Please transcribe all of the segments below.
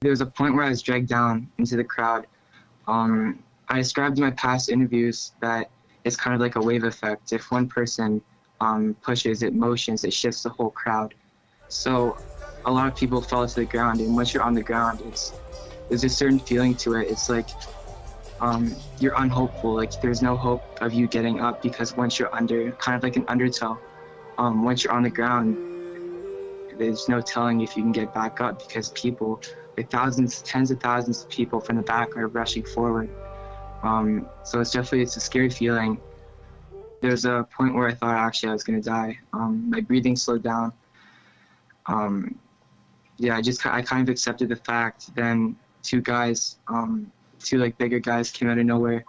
There was a point where I was dragged down into the crowd. Um, I described in my past interviews that it's kind of like a wave effect. If one person um, pushes, it motions, it shifts the whole crowd. So a lot of people fall to the ground, and once you're on the ground, it's there's a certain feeling to it. It's like um, you're unhopeful. Like there's no hope of you getting up because once you're under, kind of like an undertow. Um, once you're on the ground, there's no telling if you can get back up because people, thousands, tens of thousands of people from the back are rushing forward. Um, so it's definitely it's a scary feeling. There's a point where I thought actually I was gonna die. Um, my breathing slowed down. Um, yeah, I just I kind of accepted the fact. Then two guys, um, two like bigger guys came out of nowhere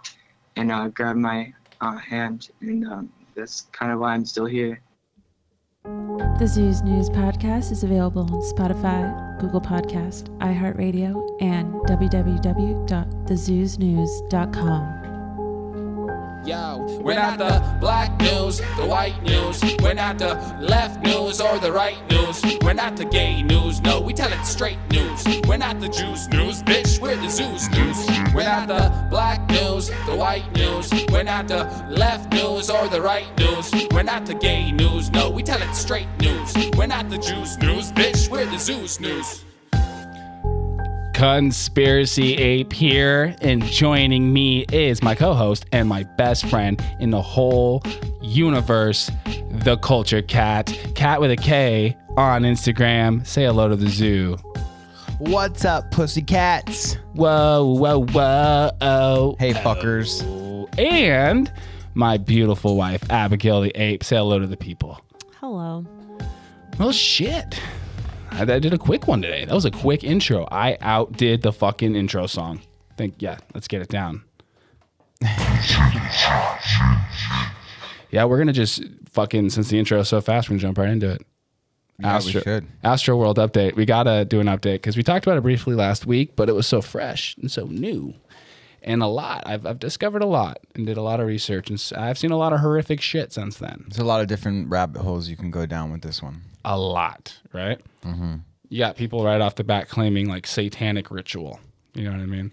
and uh, grabbed my uh, hand, and um, that's kind of why I'm still here. The Zoos News podcast is available on Spotify, Google Podcast, iHeartRadio, and www.thezoosnews.com. Yo, we're not the black news, the white news. We're not the left news or the right news. We're not the gay news, no, we tell it straight news. We're not the Jews news, bitch, we're the Zeus news. We're not the black news, the white news. We're not the left news or the right news. We're not the gay news, no, we tell it straight news. We're not the Jews news, bitch, we're the Zeus news. Conspiracy Ape here, and joining me is my co host and my best friend in the whole universe, the Culture Cat. Cat with a K on Instagram. Say hello to the zoo. What's up, pussycats? Whoa, whoa, whoa. Oh, Hey, fuckers. And my beautiful wife, Abigail the Ape. Say hello to the people. Hello. Well, shit. I, I did a quick one today. That was a quick intro. I outdid the fucking intro song. Think, yeah, let's get it down. yeah, we're gonna just fucking since the intro is so fast, we're gonna jump right into it. Yeah, we should. Astro World update. We gotta do an update because we talked about it briefly last week, but it was so fresh and so new, and a lot. I've I've discovered a lot and did a lot of research, and I've seen a lot of horrific shit since then. There's a lot of different rabbit holes you can go down with this one. a lot, right? Mm-hmm. You got people right off the bat claiming like satanic ritual. You know what I mean?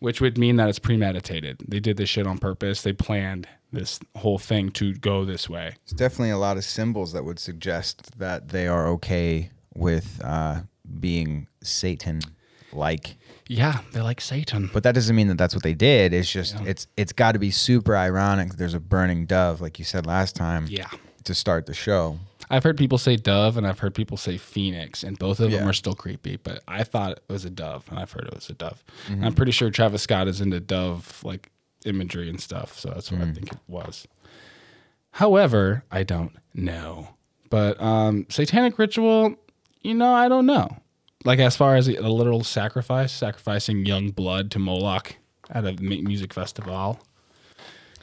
Which would mean that it's premeditated. They did this shit on purpose. They planned this whole thing to go this way. There's definitely a lot of symbols that would suggest that they are okay with uh, being Satan like. Yeah, they're like Satan. But that doesn't mean that that's what they did. It's just it's it's got to be super ironic. that There's a burning dove, like you said last time, yeah. to start the show. I've heard people say dove and I've heard people say phoenix, and both of them Yeah. are still creepy. But I thought it was a dove, and I've heard it was a dove. And I'm pretty sure Travis Scott is into dove like imagery and stuff, so that's what I think it was. However, I don't know. But um, satanic ritual, you know, I don't know. Like as far as a literal sacrifice, sacrificing young blood to Moloch at a music festival,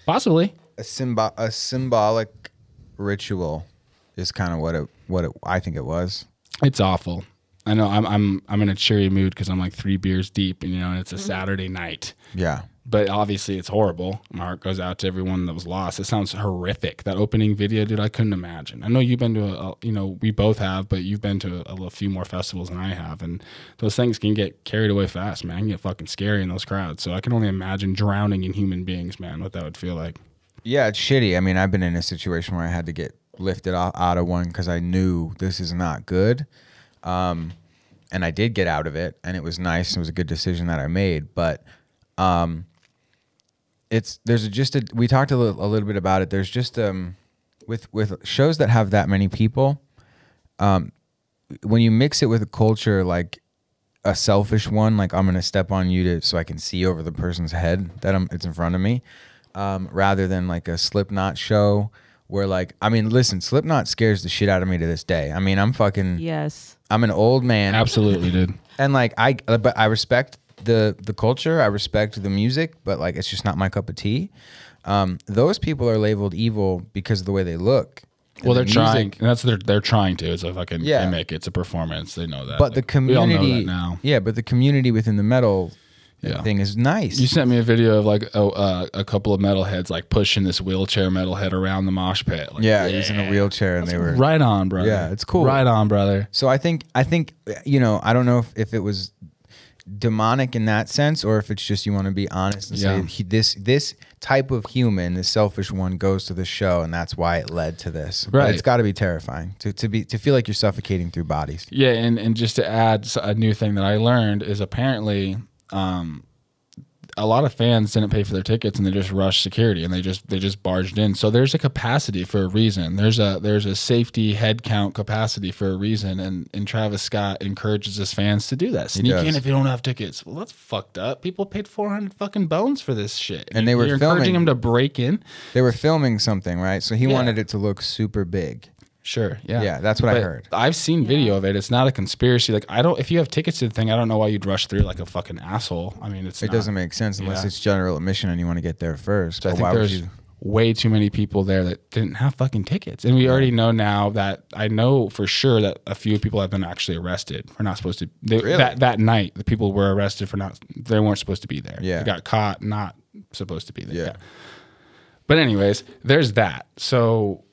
possibly. A symbo- a symbolic ritual is kind of what it what it, I think it was. It's awful. I know I'm I'm I'm in a cheery mood because I'm like three beers deep, and you know, and it's a mm-hmm. Saturday night. Yeah. But obviously, it's horrible. My heart goes out to everyone that was lost. It sounds horrific. That opening video, dude, I couldn't imagine. I know you've been to a, you know, we both have, but you've been to a, a few more festivals than I have, and those things can get carried away fast, man. Get fucking scary in those crowds. So I can only imagine drowning in human beings, man. What that would feel like. Yeah, it's shitty. I mean, I've been in a situation where I had to get lifted off, out of one because I knew this is not good. Um, and I did get out of it, and it was nice. It was a good decision that I made. But um, it's there's a, just a we talked a little, a little bit about it. There's just um with with shows that have that many people, um, when you mix it with a culture like a selfish one, like I'm gonna step on you to so I can see over the person's head that I'm it's in front of me, um, rather than like a Slipknot show where like I mean, listen, Slipknot scares the shit out of me to this day. I mean, I'm fucking Yes. I'm an old man, Absolutely, dude. and like I but I respect the the culture, I respect the music, but like it's just not my cup of tea. Um, those people are labeled evil because of the way they look. Well, they're the trying. And That's they're they're trying to. It's a fucking Yeah. gimmick. It's a performance. They know that. But the Like, we all know community, that now. yeah, but the community within the metal Yeah. thing is nice. You sent me a video of like a, uh, a couple of metalheads like pushing this wheelchair metalhead around the mosh pit. Like, yeah, he's in a wheelchair, and they were right on, brother. Yeah, it's cool. Right on, brother. So I think I think you know I don't know if, if it was demonic in that sense, or if it's just you want to be honest and Yeah. say he, this this type of human, this selfish one, goes to the show, and that's why it led to this. But Right. it's got to be terrifying to, to be to feel like you're suffocating through bodies. Yeah, and, and just to add a new thing that I learned is apparently um, a lot of fans didn't pay for their tickets and they just rushed security and they just they just barged in. So there's a capacity for a reason. There's a there's a safety head count capacity for a reason, and and Travis Scott encourages his fans to do that. Sneak in if you don't have tickets. Well, that's fucked up. People paid four hundred fucking bones for this shit, And they were You're encouraging filming- them to break in. They were filming something, right? So he Yeah. wanted it to look super big. Sure. Yeah. Yeah, that's what I But heard. I've seen video of it. It's not a conspiracy. Like I don't. If you have tickets to the thing, I don't know why you'd rush through like a fucking asshole. I mean, it's It not- doesn't make sense unless Yeah. it's general admission and you want to get there first. So I think why would there's you? way too many people there that didn't have fucking tickets, and we already know now that I know for sure that a few people have been actually arrested for not supposed to. They, Really? That that night, the people were arrested for not. They weren't supposed to be there. Yeah. they got caught not supposed to be there. Yeah. But anyways, there's that. So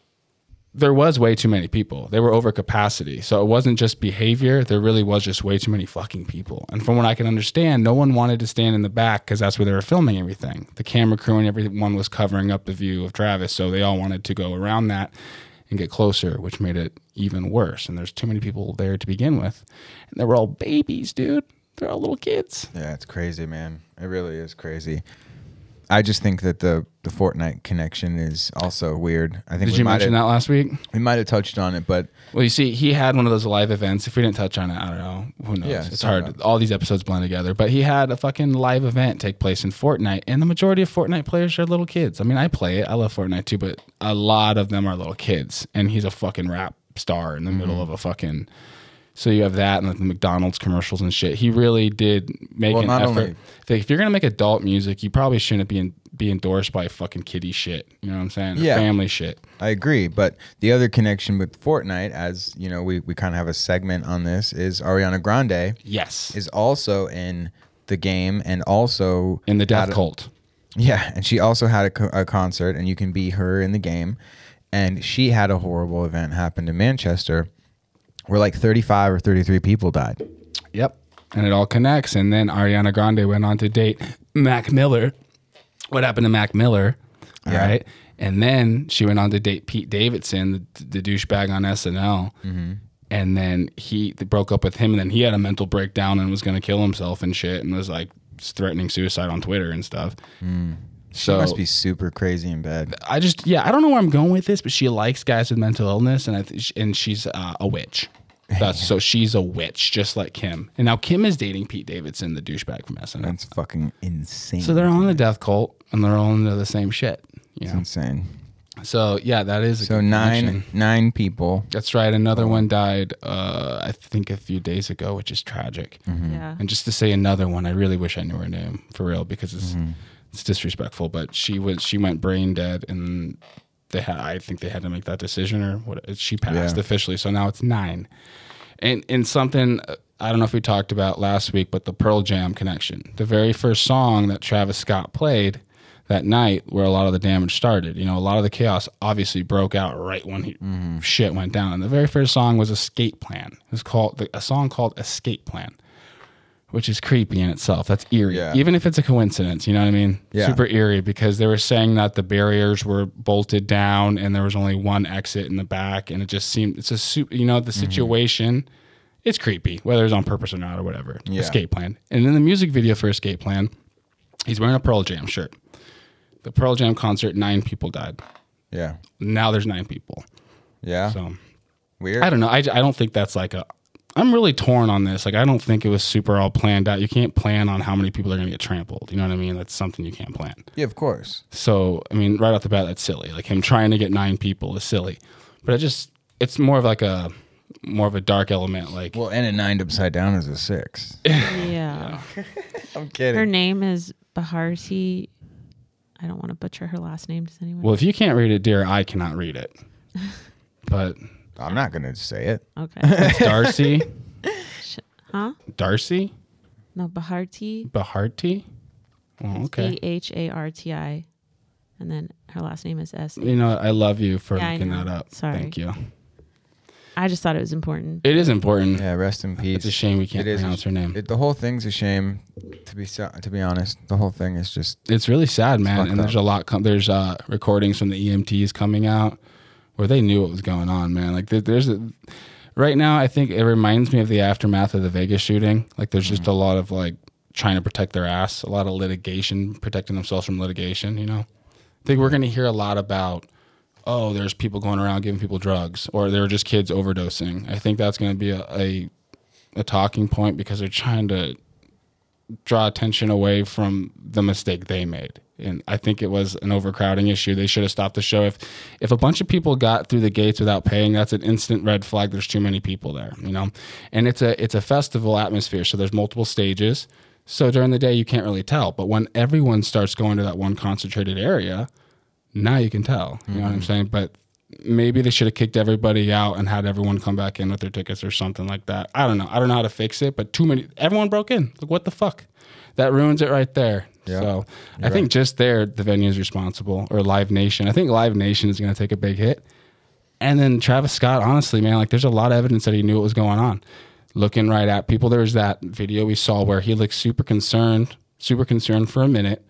there was way too many people. They were over capacity. So it wasn't just behavior. There really was just way too many fucking people. And from what I can understand, no one wanted to stand in the back because that's where they were filming everything. The camera crew and everyone was covering up the view of Travis. So they all wanted to go around that and get closer, which made it even worse. And there's too many people there to begin with. And they were all babies, dude. They're all little kids. Yeah, it's crazy, man. It really is crazy. I just think that the the Fortnite connection is also weird. I think Did we you might mention have, that last week? we might have touched on it, but Well, you see, he had one of those live events. If we didn't touch on it, I don't know. Who knows? Yeah, it's hard. All these episodes blend together. But he had a fucking live event take place in Fortnite, and the majority of Fortnite players are little kids. I mean, I play it. I love Fortnite too, but a lot of them are little kids, and he's a fucking rap star in the Mm-hmm. middle of a fucking. So you have that and like the McDonald's commercials and shit. He really did make Well, an not effort. only- Like, if you're gonna make adult music, you probably shouldn't be in, be endorsed by fucking kiddie shit. You know what I'm saying? Or Yeah. Family shit. I agree. But the other connection with Fortnite, as you know, we, we kind of have a segment on this, is Ariana Grande Yes. is also in the game and also in the death a- cult. Yeah, and she also had a, co- a concert, and you can be her in the game. And she had a horrible event happen in Manchester, where like 35 or 33 people died. Yep. And it all connects. And then Ariana Grande went on to date Mac Miller. What happened to Mac Miller? All right. And then she went on to date Pete Davidson, the, the douchebag on SNL. Mm-hmm. And then he broke up with him. And then he had a mental breakdown and was going to kill himself and shit and was like threatening suicide on Twitter and stuff. So She must be super crazy in bed. I just, yeah, I don't know where I'm going with this, but she likes guys with mental illness, and I th- and she's uh, a witch. That's so she's a witch, just like Kim. And now Kim is dating Pete Davidson, the douchebag from SNL. That's fucking insane. So they're all in the death cult, and they're all into the same shit. You It's know? insane. So yeah, that is a So good nine connection. nine people. That's right. Another one died, uh, I think, a few days ago, which is tragic. Yeah. And just to say another one, I really wish I knew her name for real because it's it's disrespectful. But she was she went brain dead, and they had I think they had to make that decision or what she passed Yeah. officially. So now it's nine, and and something uh, I don't know if we talked about last week, but the Pearl Jam connection, the very first song that Travis Scott played that night where a lot of the damage started. You know, a lot of the chaos obviously broke out right when he, shit went down. And the very first song was Escape Plan. It was called a song called Escape Plan, which is creepy in itself. That's eerie. Yeah. Even if it's a coincidence, you know what I mean? Yeah. Super eerie because they were saying that the barriers were bolted down and there was only one exit in the back and it just seemed it's a super, you know, the Mm-hmm. situation it's creepy, whether it's on purpose or not or whatever. Yeah. Escape Plan. And in the music video for Escape Plan, he's wearing a Pearl Jam shirt. The Pearl Jam concert, nine people died. Yeah. Now there's nine people. Yeah. So Weird. I don't know. I, I don't think that's like a. I'm really torn on this. Like I don't think it was super all planned out. You can't plan on how many people are going to get trampled. You know what I mean? That's something you can't plan. yeah, of course. So I mean, right off the bat, that's silly. Like him trying to get nine people is silly. But it just it's more of like a more of a dark element. Like Well, and a nine upside down is a six. Yeah. I'm kidding. Her name is Baharti. I don't want to butcher her last name. Does anyone? well, if you can't read it, dear, I cannot read it. But I'm not gonna say it. okay. it's Darcy, huh? Darcy, No, Baharti. Baharti. Oh, okay. B H A R T I. And then her last name is S. You know, I love you for Yeah, I looking know. that up. Sorry. Thank you. I just thought it was important. It is important. Yeah, rest in peace. It's a shame we can't It is a pronounce sh- her name. It, the whole thing's a shame. To be so, to be honest, the whole thing is just it's really sad, man. fucked And there's up. a lot. Com- there's uh, recordings from the EMTs coming out where they knew what was going on, man. Like there's a, right now, I think it reminds me of the aftermath of the Vegas shooting. Like there's just a mm-hmm. lot of like trying to protect their ass, a lot of litigation, protecting themselves from litigation. You know, I think we're going to hear a lot about. Oh, there's people going around giving people drugs, or there were just kids overdosing. I think that's going to be a, a a talking point because they're trying to draw attention away from the mistake they made. And I think it was an overcrowding issue. They should have stopped the show. If if a bunch of people got through the gates without paying, that's an instant red flag. There's too many people there, you know. And it's a it's a festival atmosphere, so there's multiple stages. So during the day you can't really tell, but when everyone starts going to that one concentrated area, now you can tell. You know what I'm mm-hmm. saying? But maybe they should have kicked everybody out and had everyone come back in with their tickets or something like that. I don't know. I don't know how to fix it, but too many. Everyone broke in. Like what the fuck? That ruins it right there. Yeah. So I think just there, the venue is responsible or Live Nation. I think Live Nation is going to take a big hit. And then Travis Scott, honestly, man, like there's a lot of evidence that he knew what was going on. Looking right at people, there was that video we saw where he looked super concerned, super concerned for a minute.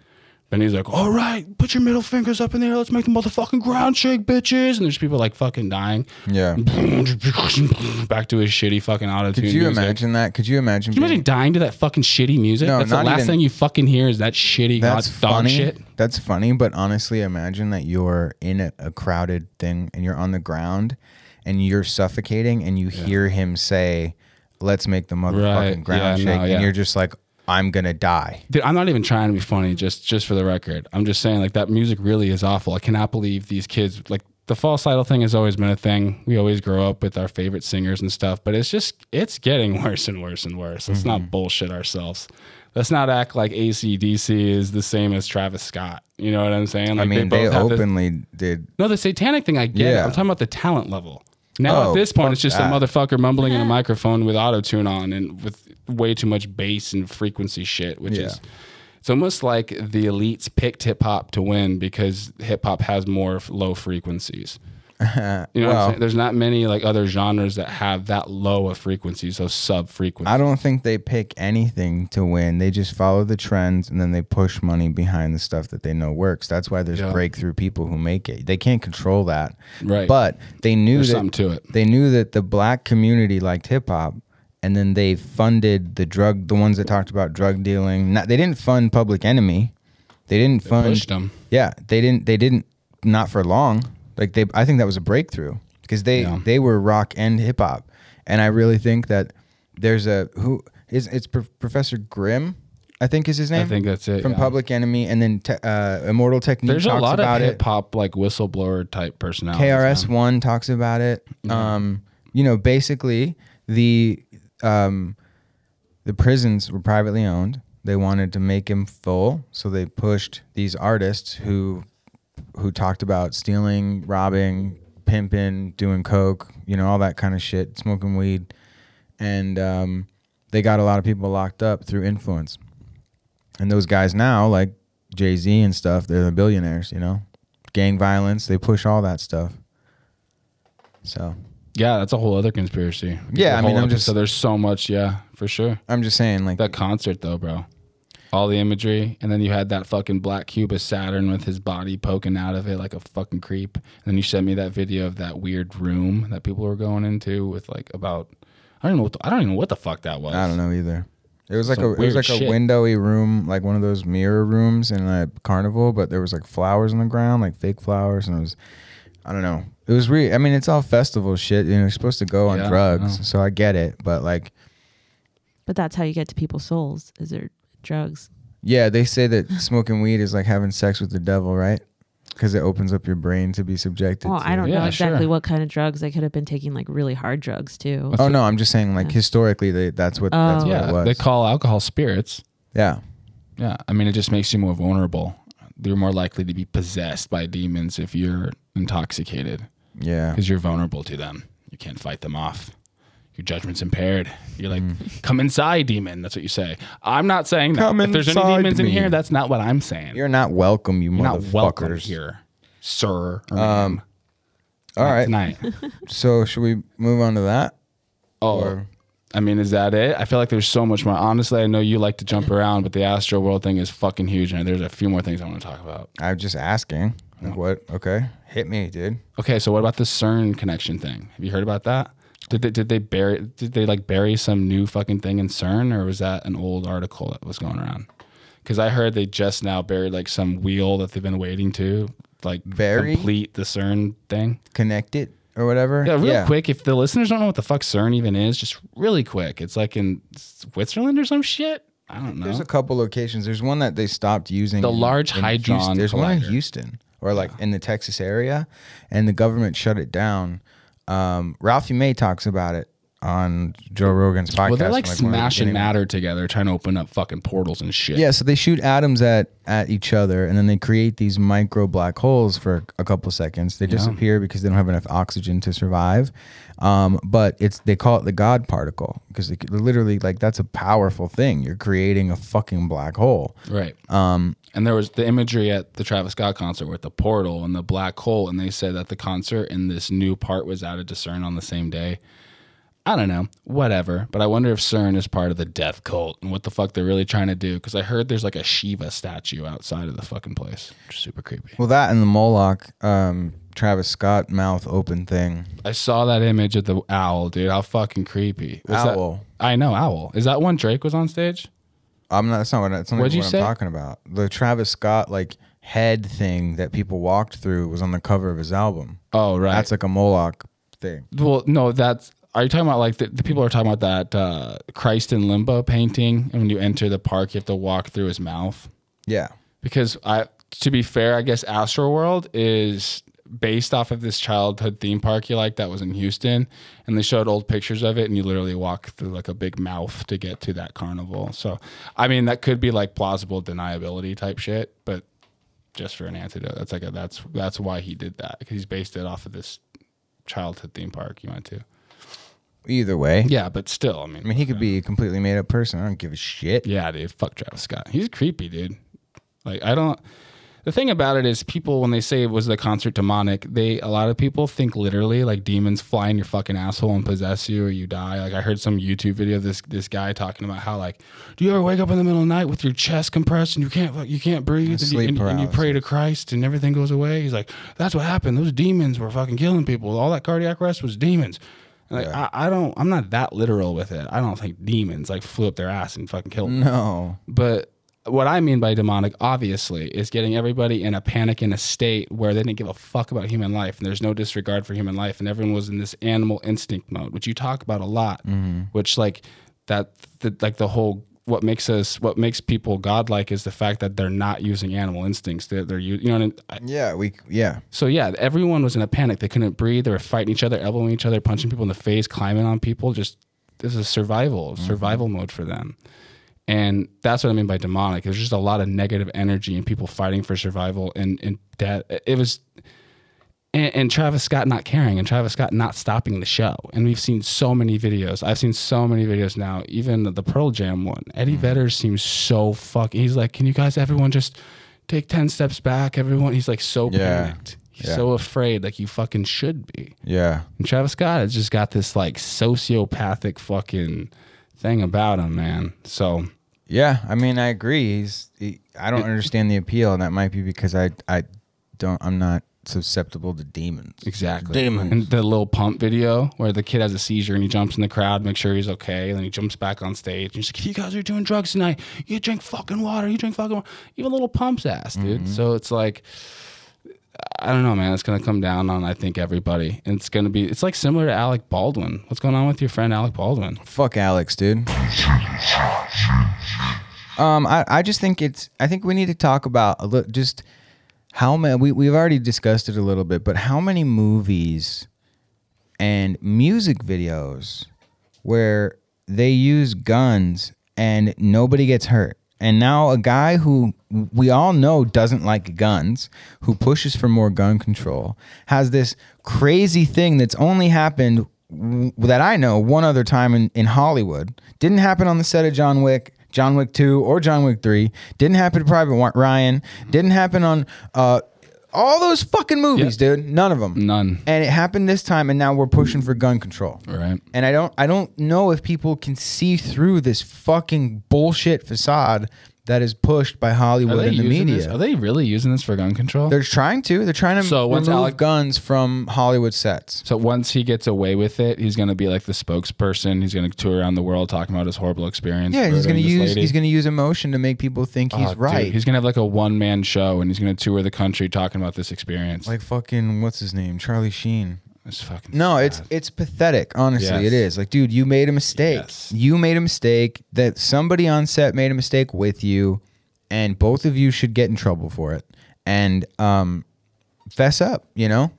Then he's like, "All right, put your middle fingers up in the air. Let's make the motherfucking ground shake, bitches." And there's people like fucking dying. yeah. Back to his shitty fucking auto tune. Could you imagine that? Could you imagine? Can you imagine dying to that fucking shitty music? No, That's the last even- thing you fucking hear is that shitty god That's dog funny. shit. That's funny, but honestly, imagine that you're in a, a crowded thing and you're on the ground and you're suffocating and you hear him say, "Let's make the motherfucking Right. ground Yeah, shake," no, yeah. and you're just like, "I'm gonna die." Dude, I'm not even trying to be funny, just just for the record. I'm just saying like that music really is awful. I cannot believe these kids like the false idol thing has always been a thing. We always grow up with our favorite singers and stuff, but it's just it's getting worse and worse and worse. Let's Mm-hmm. not bullshit ourselves. Let's not act like ACDC is the same as Travis Scott. You know what I'm saying? Like I mean, they, both have this- openly did. no, the satanic thing, I get it. I'm talking about the talent level. Now Oh, at this point, it's just that. a motherfucker mumbling in a microphone with auto tune on and with way too much bass and frequency shit, which Yeah. is it's almost like the elites picked hip hop to win because hip hop has more low frequencies. You know Well- There's not many like other genres that have that low of frequencies, those sub frequencies. I don't think they pick anything to win. They just follow the trends and then they push money behind the stuff that they know works. That's why there's Yeah. breakthrough people who make it. They can't control that. Right. But they knew There's that something to it. they knew that the black community liked hip hop and then they funded the drug the ones that talked about drug dealing. Not, they didn't fund Public Enemy. They didn't fund them. Yeah, they didn't they didn't not for long. Like they I think that was a breakthrough because they Yeah. they were rock and hip hop. And I really think that there's a who is it's Pro- Professor Griff, I think is his name. I think that's it, From yeah. Public Enemy and then te- uh, Immortal Technique There's a talks lot of about it. hip hop like whistleblower type personality. KRS One talks about it. Um, you know, basically the um, the prisons were privately owned. They wanted to make him full, so they pushed these artists who who talked about stealing, robbing, pimping, doing coke, you know, all that kind of shit, smoking weed, and um, they got a lot of people locked up through influence. And those guys now, like Jay Z and stuff, they're the billionaires, you know. Gang violence, they push all that stuff. So Yeah, that's a whole other conspiracy. Yeah, I mean, I'm just- episode, there's so much. Yeah, for sure. I'm just saying, like, That concert though, bro. All the imagery, and then you had that fucking black cube of Saturn with his body poking out of it like a fucking creep. And then you sent me that video of that weird room that people were going into with like about I don't know what the, I don't even know what the fuck that was. I don't know either. It was like Some a it was like shit. a windowy room, like one of those mirror rooms in a carnival, but there was like flowers on the ground, like fake flowers, and it was I don't know. It was really I mean, it's all festival shit. You know, you're supposed to go on Yeah, I drugs, know. so I get it, but like But that's how you get to people's souls is their drugs. yeah, they say that smoking weed is like having sex with the devil, right? Because it opens up your brain to be subjected. Well, to I don't Yeah, know exactly sure. what kind of drugs. They could have been taking like really hard drugs too. Oh no, I'm just saying like Yeah. historically they, that's what that's Oh. what Yeah, it was. they call alcohol spirits. yeah. Yeah, I mean, it just makes you more vulnerable. You're more likely to be possessed by demons if you're intoxicated Yeah. because you're vulnerable to them. You can't fight them off. Your judgment's impaired. You're like, Mm. come inside, demon. That's what you say. I'm not saying that. Come if there's any demons in here, that's not what I'm saying. You're, You're not welcome, you motherfuckers. not welcome here, sir. Um. All right. tonight. So should we move on to that? Oh, Or- I mean, is that it? I feel like there's so much more. Honestly, I know you like to jump around, but the Astro World thing is fucking huge, and there's a few more things I want to talk about. I'm just asking. Like what? Okay, hit me, dude. Okay, so what about the CERN connection thing? Have you heard about that? Did they did they bury did they like bury some new fucking thing in CERN, or was that an old article that was going around? Because I heard they just now buried like some wheel that they've been waiting to like Bury? complete the CERN thing. Connect it or whatever. Yeah, real quick, if the listeners don't know what the fuck CERN even is, just really quick. It's like in Switzerland or some shit. I don't know. There's a couple locations. There's one that they stopped using. The Large in Hadron Houston. There's one in Collider. Houston or like in the Texas area, and the government shut it down. Um, Ralphie May talks about it on Joe Rogan's podcast. well, they're like one of the smashing matter together, trying to open up fucking portals and shit. Yeah, so they shoot atoms at at each other, and then they create these micro black holes for a couple seconds. They disappear because they don't have enough oxygen to survive. Um, but it's they call it the God particle because literally like that's a powerful thing. You're creating a fucking black hole. Right. Um, and there was the imagery at the Travis Scott concert with the portal and the black hole, and they said that the concert and this new part was added to CERN on the same day. I don't know, whatever. But I wonder if CERN is part of the death cult and what the fuck they're really trying to do. Because I heard there's like a Shiva statue outside of the fucking place, which is super creepy. Well, that and the Moloch, um, Travis Scott mouth open thing. I saw that image of the owl, dude. How fucking creepy. Was that- Owl. I know, owl. Is that one Drake was on stage? I'm not. That's not what. That's not What'd what you I'm say? talking about. The Travis Scott like head thing that people walked through was on the cover of his album. Oh, right. That's like a Moloch thing. Well, no, that's. Are you talking about like the, the people are talking about that uh, Christ in limbo painting? And when you enter the park, you have to walk through his mouth. Yeah. Because I, to be fair, I guess Astro World is based off of this childhood theme park you like that was in Houston, and they showed old pictures of it, and you literally walk through like a big mouth to get to that carnival. So, I mean, that could be like plausible deniability type shit, but just for an antidote, that's like a, that's that's why he did that because he's based it off of this childhood theme park you went to. Either way. Yeah, but still, I mean, I mean, he could be a completely made up person. I don't give a shit. yeah, dude, fuck Travis Scott. He's creepy, dude. Like, I don't. The thing about it is, people when they say it was the concert demonic, they a lot of people think literally like demons fly in your fucking asshole and possess you or you die. Like I heard some YouTube video of this this guy talking about how like, do you ever wake up in the middle of the night with your chest compressed and you can't like, you can't breathe and, you, Sleep and, and you pray to Christ and everything goes away? He's like, that's what happened. Those demons were fucking killing people. All that cardiac arrest was demons. And, Like I, I don't, I'm not that literal with it. I don't think demons like flew up their ass and fucking killed them. No. But what I mean by demonic, obviously, is getting everybody in a panic in a state where they didn't give a fuck about human life and there's no disregard for human life and everyone was in this animal instinct mode, which you talk about a lot, mm-hmm. which like that, the, like the whole what makes us what makes people godlike is the fact that they're not using animal instincts. They're, they're you know. what I- Yeah. We. Yeah. So yeah, everyone was in a panic. They couldn't breathe. They were fighting each other, elbowing each other, punching people in the face, climbing on people. Just this is survival, mm-hmm. survival mode for them. And that's what I mean by demonic. There's just a lot of negative energy and people fighting for survival and and death. It was and, and Travis Scott not caring and Travis Scott not stopping the show. And we've seen so many videos. I've seen so many videos now, even the Pearl Jam one. Eddie mm. Vedder seems so fucking. He's like, can you guys, everyone, just take ten steps back? Everyone, he's like so Yeah. panicked. He's Yeah. so afraid, like you fucking should be. Yeah. And Travis Scott has just got this like sociopathic fucking thing about him, man. So Yeah. I mean, I agree. He's. He, I don't understand the appeal, and that might be because I. I don't. I'm not susceptible to demons. Exactly. Demons. And the Lil Pump video where the kid has a seizure and he jumps in the crowd, make sure he's okay, and then he jumps back on stage and he's like, "If you guys are doing drugs tonight, you drink fucking water. You drink fucking water." Even Lil Pump's ass, dude. Mm-hmm. So it's like. I don't know, man. It's gonna come down on I think everybody. And it's gonna be. It's like similar to Alec Baldwin. What's going on with your friend Alec Baldwin? Fuck Alex, dude. Um, I, I just think it's. I think we need to talk about a little, just how many. We we've already discussed it a little bit, but how many movies and music videos where they use guns and nobody gets hurt. And now a guy who we all know doesn't like guns, who pushes for more gun control, has this crazy thing that's only happened that I know one other time in, in Hollywood. Didn't happen on the set of John Wick, John Wick 2 or John Wick 3. Didn't happen to Private Ryan. Didn't happen on uh, all those fucking movies, dude. None of them. None. And it happened this time, and now we're pushing for gun control. Right. And I don't, I don't know if people can see through this fucking bullshit facade that is pushed by Hollywood and the media. this? Are they really using this for gun control? They're trying to. They're trying to So once remove Alec- guns from Hollywood sets. so once he gets away with it, he's gonna be like the spokesperson. He's gonna tour around the world talking about his horrible experience. Yeah, he's gonna use lady. he's gonna use emotion to make people think he's Oh, dude, right. he's gonna have like a one man show, and he's gonna tour the country talking about this experience. like fucking what's his name, Charlie Sheen. It's fucking No, it's sad. it's pathetic. Honestly, Yes. it is. Like, dude, you made a mistake. Yes. You made a mistake. That somebody on set made a mistake with you, and both of you should get in trouble for it. And um, fess up. You know,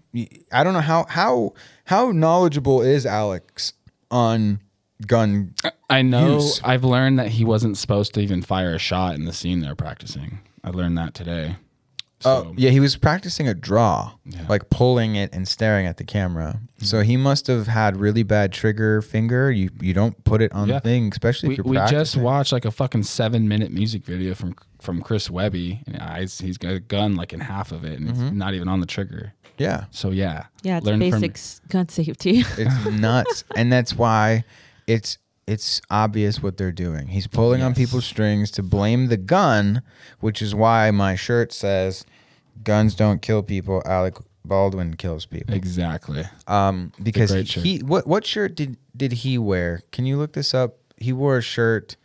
I don't know how how how knowledgeable is Alex on gun. I know. use. I've learned that he wasn't supposed to even fire a shot in the scene they're practicing. I learned that today. Oh, yeah, he was practicing a draw, Yeah. like pulling it and staring at the camera. So he must have had really bad trigger finger. You you don't put it on Yeah. the thing, especially we, if you're we just practicing. watched like a fucking seven minute music video from from Chris Webby, and he's, he's got a gun like in half of it, and Mm-hmm. it's not even on the trigger. Yeah, So yeah, Yeah, it's learn from- basic s- gun safety. it's nuts, and that's why it's it's obvious what they're doing. He's pulling on people's strings to blame the gun, which is why my shirt says, "Guns don't kill people. Alec Baldwin kills people." exactly. Um, because he what what shirt did did he wear? Can you look this up? He wore a shirt,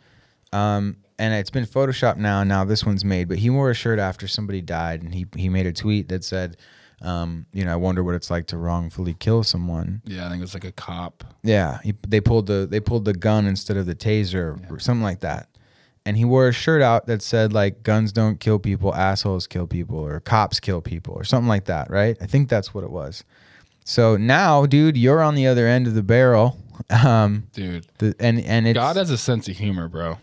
um, and it's been photoshopped now. Now this one's made, but he wore a shirt after somebody died, and he he made a tweet that said, um, you know, I wonder what it's like to wrongfully kill someone. Yeah, I think it was like a cop. Yeah, he, they pulled the they pulled the gun instead of the taser or something like that. And he wore a shirt out that said like guns don't kill people, assholes kill people, or cops kill people, or something like that, right? I think that's what it was. So now, dude, you're on the other end of the barrel. Um, Dude, the, and and it's God has a sense of humor, bro.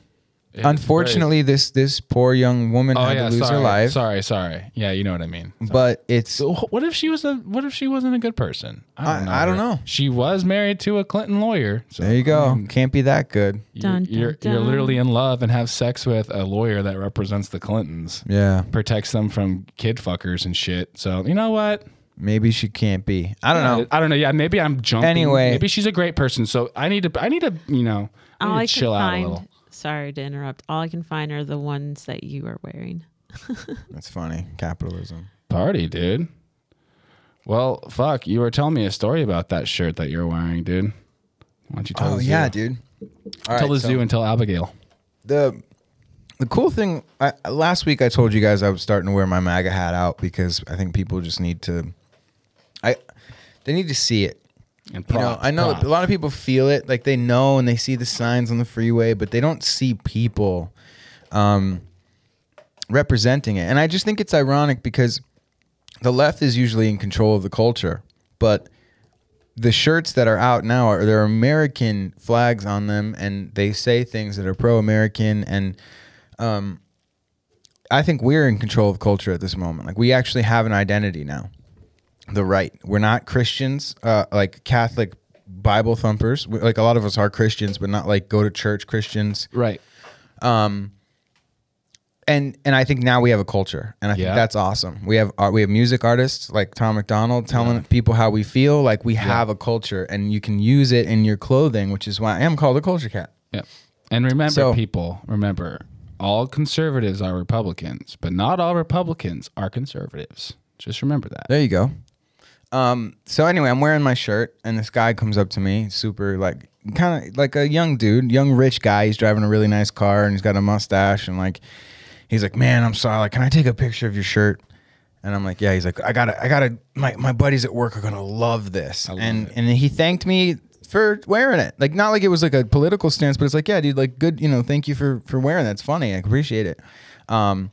It's unfortunately this this poor young woman oh had yeah, to lose sorry, her life. sorry, sorry. Yeah, you know what I mean. Sorry. But it's what if she was a what if she wasn't a good person? I- I don't know. She was married to a Clinton lawyer. So there you go. I mean, Can't be that good. you're, Dun, dun, you're, you're literally in love and have sex with a lawyer that represents the Clintons, Yeah, protects them from kid fuckers and shit. So you know what? maybe she can't be. I don't know. I don't know. Yeah, maybe I'm jumping. Anyway. maybe she's a great person. So I need to. I need to. You know, I all need to chill out a little. Sorry to interrupt. All I can find are the ones that you are wearing. That's funny. Capitalism. Party, dude. Well, fuck. You were telling me a story about that shirt that you're wearing, dude. Why don't you tell Oh the yeah, zoo? dude. All Tell right, the so- zoo and tell Abigail. the the cool thing I, last week I told you guys I was starting to wear my MAGA hat out because I think people just need to I they need to see it. And You know, I know props. a lot of people feel it like they know and they see the signs on the freeway, but they don't see people um representing it. And I just think it's ironic because the left is usually in control of the culture, but the shirts that are out now are there are American flags on them, and they say things that are pro-American. And um, I think we're in control of culture at this moment. Like we actually have an identity now. The right. We're not Christians, uh, like Catholic Bible thumpers. We- Like a lot of us are Christians, but not like go to church Christians right. Um. And and I think now we have a culture, and I think that's awesome. We have art, we have music artists like Tom MacDonald telling people how we feel. Like we have a culture, and you can use it in your clothing, which is why I am called a culture cat. Yeah. And remember, So- people, remember, all conservatives are Republicans, but not all Republicans are conservatives. Just remember that. There you go. Um. So anyway, I'm wearing my shirt, and this guy comes up to me, super like kind of like a young dude, young rich guy. He's driving a really nice car, and he's got a mustache, and like he's like, "Man, I'm sorry. Like, can I take a picture of your shirt?" And I'm like, "Yeah." He's like, "I gotta, I gotta. My my buddies at work are gonna love this." love and it. and he thanked me for wearing it. Like, not like it was like a political stance, but it's like, yeah, dude, like good. You know, thank you for for wearing that. It's funny. I appreciate it. Um,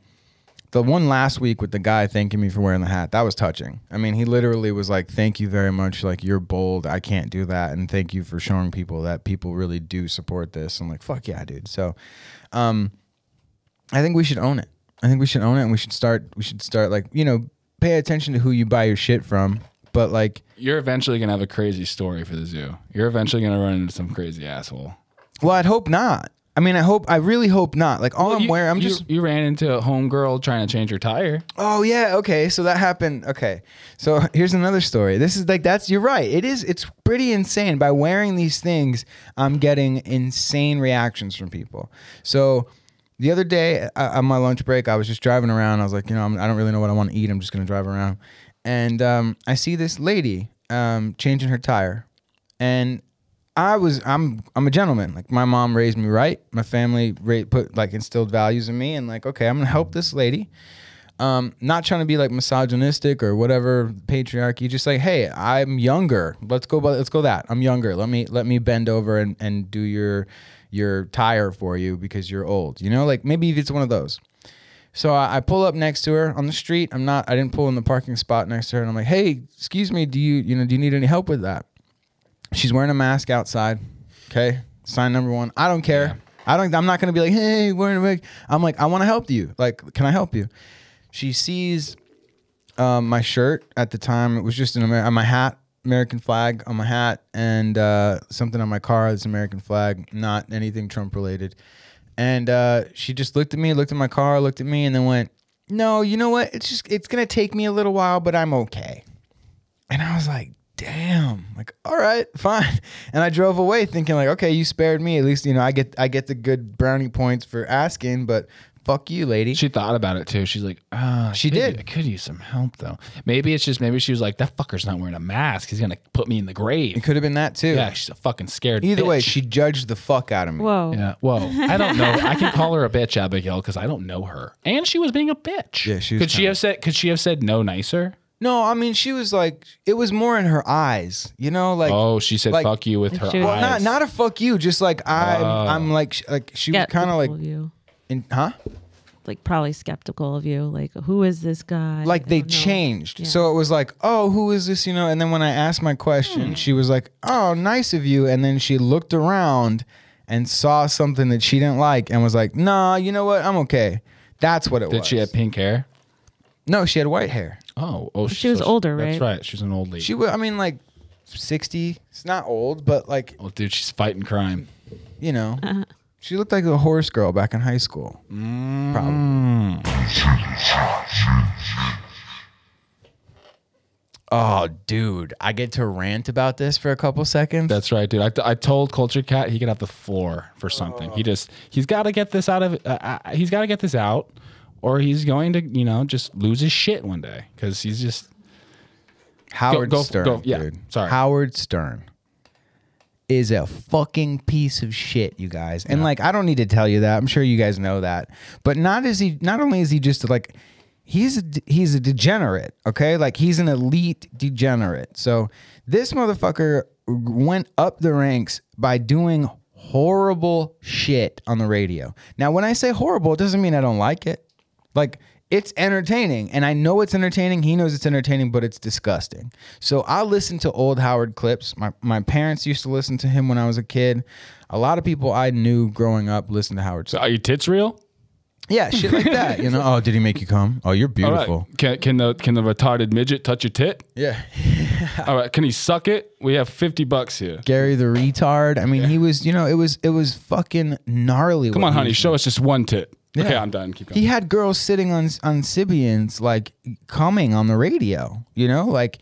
the one last week with the guy thanking me for wearing the hat that was touching. I mean he literally was like thank you very much. Like you're bold. I can't do that. And thank you for showing people that people really do support this. I'm like fuck yeah dude. So um i think we should own it. I think we should own it and we should start we should start like you know pay attention to who you buy your shit from. But like You're eventually going to have a crazy story for the zoo. You're eventually going to run into some crazy asshole. well i'd hope not I mean, I hope. I really hope not. Like all I'm you, wearing, I'm you- just. you ran into a homegirl trying to change her tire. Oh yeah, okay. So that happened. Okay. So here's another story. This is like that's you're right. It is it's pretty insane. By wearing these things, I'm getting insane reactions from people. So the other day uh, on my lunch break, I was just driving around. I was like, you know, I'm, I don't really know what I want to eat. I'm just gonna drive around, and um, I see this lady um, changing her tire, and I was I'm I'm a gentleman. Like my mom raised me right. My family ra- put like instilled values in me, and like okay, I'm gonna help this lady. Um, not trying to be like misogynistic or whatever patriarchy. Just like hey, I'm younger. Let's go. Let's go that. I'm younger. Let me let me bend over and and do your your tire for you because you're old. You know, like maybe it's one of those. So I, I pull up next to her on the street. I'm not. I didn't pull in the parking spot next to her, and I'm like, "Hey, excuse me. Do you you know do you need any help with that?" She's wearing a mask outside. Okay, sign number one. I don't care. I don't. I'm not gonna be like, "Hey, wearing a mask." I'm like, I want to help you. Like, can I help you? She sees um, my shirt at the time. It was just an Amer- my hat, American flag on my hat, and uh, something on my car that's American flag, not anything Trump related. And uh, she just looked at me, looked at my car, looked at me, and then went, "No, you know what? It's just it's gonna take me a little while, but I'm okay." And I was like, "Damn!" Like, all right, fine. And I drove away thinking like, "Okay, you spared me. At least you know I get I get the good brownie points for asking, but." Fuck you, lady. She thought about it too. She's like, ah, I She could- did. I could use some help though. Maybe it's just maybe she was like, that fucker's not wearing a mask. He's gonna put me in the grave. it grave. could have been that too. Yeah, she's a fucking scared. Either way, bitch. she judged the fuck out of me. Whoa. Yeah. Whoa. I don't know. I can call her a bitch, Abigail, because I don't know her. And she was being a bitch. Yeah, she was Could she kinda- have said? Could she have said no nicer? No, I mean she was like it was more in her eyes, you know, like oh, she said like- fuck you with her She well, eyes. not not a fuck you, just like I'm Oh. I'm like like she was kind of like you. in, huh? Like probably skeptical of you. Like, who is this guy? Like they know. changed. Yeah. So it was like, "Oh, who is this?" you know, and then when I asked my Hmm. question, she was like, "Oh, nice of you." And then she looked around and saw something that she didn't like and was like, "Nah, you know what? I'm okay." That's what it Did was. Did she have pink hair? No, she had white hair. Oh, oh, She was so older, That's right? right. She's an old lady. She was I mean like 60. It's not old, but like, oh, dude, she's fighting crime. you know. Uh-huh. She looked like a horse girl back in high school. Probably. Oh, dude, I get to rant about this for a couple seconds. That's right, dude. I, I told Culture Cat he could have the floor for something. He just he's got to get this out of. Uh, uh, he's got to get this out, or he's going to you know just lose his shit one day because he's just Howard go- Stern, go- yeah, dude. sorry. Howard Stern is a fucking piece of shit, you guys. And like, I don't need to tell you that. I'm sure you guys know that. But not is he. Not only is he just like. He's a, he's a degenerate, okay? Like he's an elite degenerate. So this motherfucker went up the ranks by doing horrible shit on the radio. Now, when I say horrible, it doesn't mean I don't like it. Like it's entertaining, and I know it's entertaining. He knows it's entertaining, but it's disgusting. So I listen to old Howard clips. My my parents used to listen to him when I was a kid. A lot of people I knew growing up listened to Howard. So are your tits real? Yeah, shit like that. You know? Oh, did he make you come? Oh, you're right. beautiful. Can can the can the retarded midget touch your tit? Yeah. All right. Can he suck it? We have fifty bucks here. Gary the retard. I mean, he was. You know, it was it was fucking gnarly. Come on, honey. Show us just one tit. Okay, I'm done. Keep going. he had girls sitting on on Sybians like coming on the radio. You know, like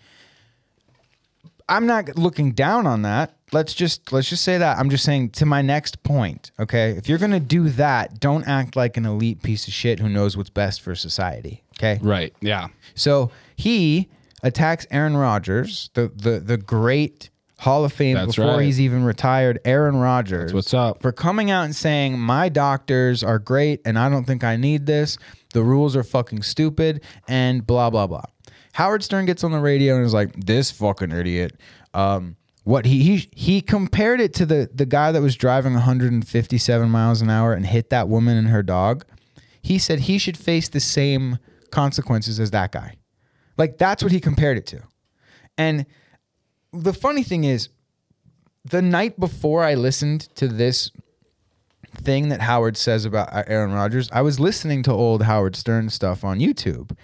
I'm not looking down on that. Let's just let's just say that. I'm just saying to my next point. Okay, if you're gonna do that, don't act like an elite piece of shit who knows what's best for society. Okay, right. Yeah. so he attacks Aaron Rodgers, the the the great Hall of Fame That's before right. he's even retired, Aaron Rodgers. what's up. For coming out and saying my doctors are great and I don't think I need this. The rules are fucking stupid and blah blah blah. Howard Stern gets on the radio and is like, "This fucking idiot." Um, what he he he compared it to the the guy that was driving 157 miles an hour and hit that woman and her dog. He said he should face the same consequences as that guy. Like that's what he compared it to. And the funny thing is, the night before I listened to this thing that Howard says about uh, Aaron Rodgers, I was listening to old Howard Stern stuff on YouTube.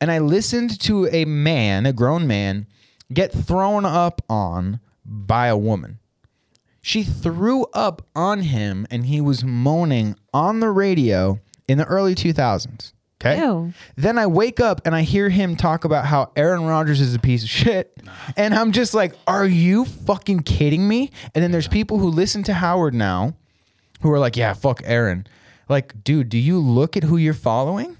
And I listened to a man, a grown man, get thrown up on by a woman. She threw up on him and he was moaning on the radio in the early 2000s. Okay. Ew. Then I wake up and I hear him talk about how Aaron Rodgers is a piece of shit. And I'm just like, are you fucking kidding me? And then there's people who listen to Howard now who are like, yeah, fuck Aaron. Like, dude, do you look at who you're following?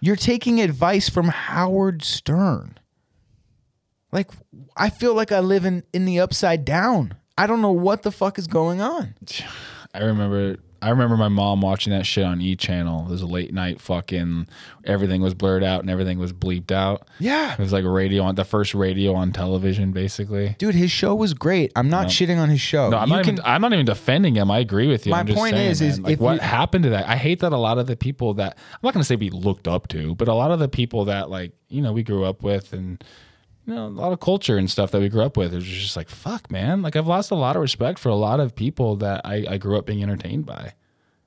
You're taking advice from Howard Stern. Like, I feel like I live in, in the upside down. I don't know what the fuck is going on. I remember I remember my mom watching that shit on E channel. It was a late night fucking everything was blurred out and everything was bleeped out. Yeah. It was like a radio on the first radio on television basically. Dude, his show was great. I'm not shitting on his show. No, I'm You not, can- even, I'm not even defending him. I agree with you. My I'm just point saying, is- is like what you- happened to that? I hate that a lot of the people that I'm not going to say be looked up to, but a lot of the people that like you know we grew up with and you know a lot of culture and stuff that we grew up with It was just like fuck, man. Like I've lost a lot of respect for a lot of people that I, I grew up being entertained by,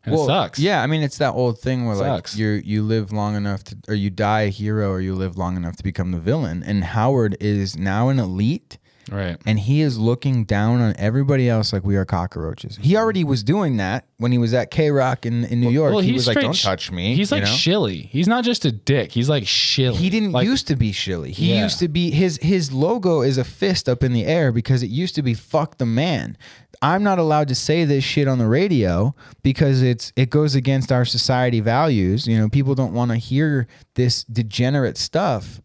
and it sucks. Yeah, I mean it's that old thing where like you you live long enough to or you die a hero or you live long enough to become the villain. And Howard is now an elite right. and he is looking down on everybody else like we are cockroaches. He already was doing that when he was at K Rock in, in New York. Well, he was like, Don't touch me. He's you like know? shilly. He's not just a dick. He's like shilly. He didn't like, used to be shilly. He Yeah. used to be his his logo is a fist up in the air because it used to be fuck the man. I'm not allowed to say this shit on the radio because it's it goes against our society values. You know, people don't want to hear this degenerate stuff.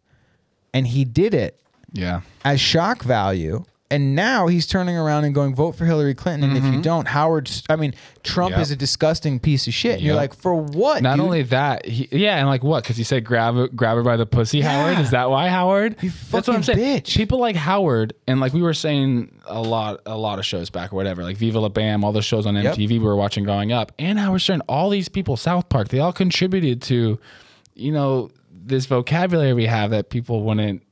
And he did it Yeah. as shock value. And now he's turning around and going, vote for Hillary Clinton. And if you don't, Howard, I mean, Trump Mm-hmm. Yep. is a disgusting piece of shit. And you're Yep. like, for what? Not dude? only that, he, yeah, and like what? Because he said grab grab her by the pussy. Howard is that why Howard? You That's what I'm fucking saying. bitch. People like Howard, and like we were saying a lot, a lot of shows back or whatever, like Viva La Bam, all the shows on. MTV we were watching growing up, and Howard Stern, all these people, South Park, they all contributed to, you know, this vocabulary we have that people wouldn't,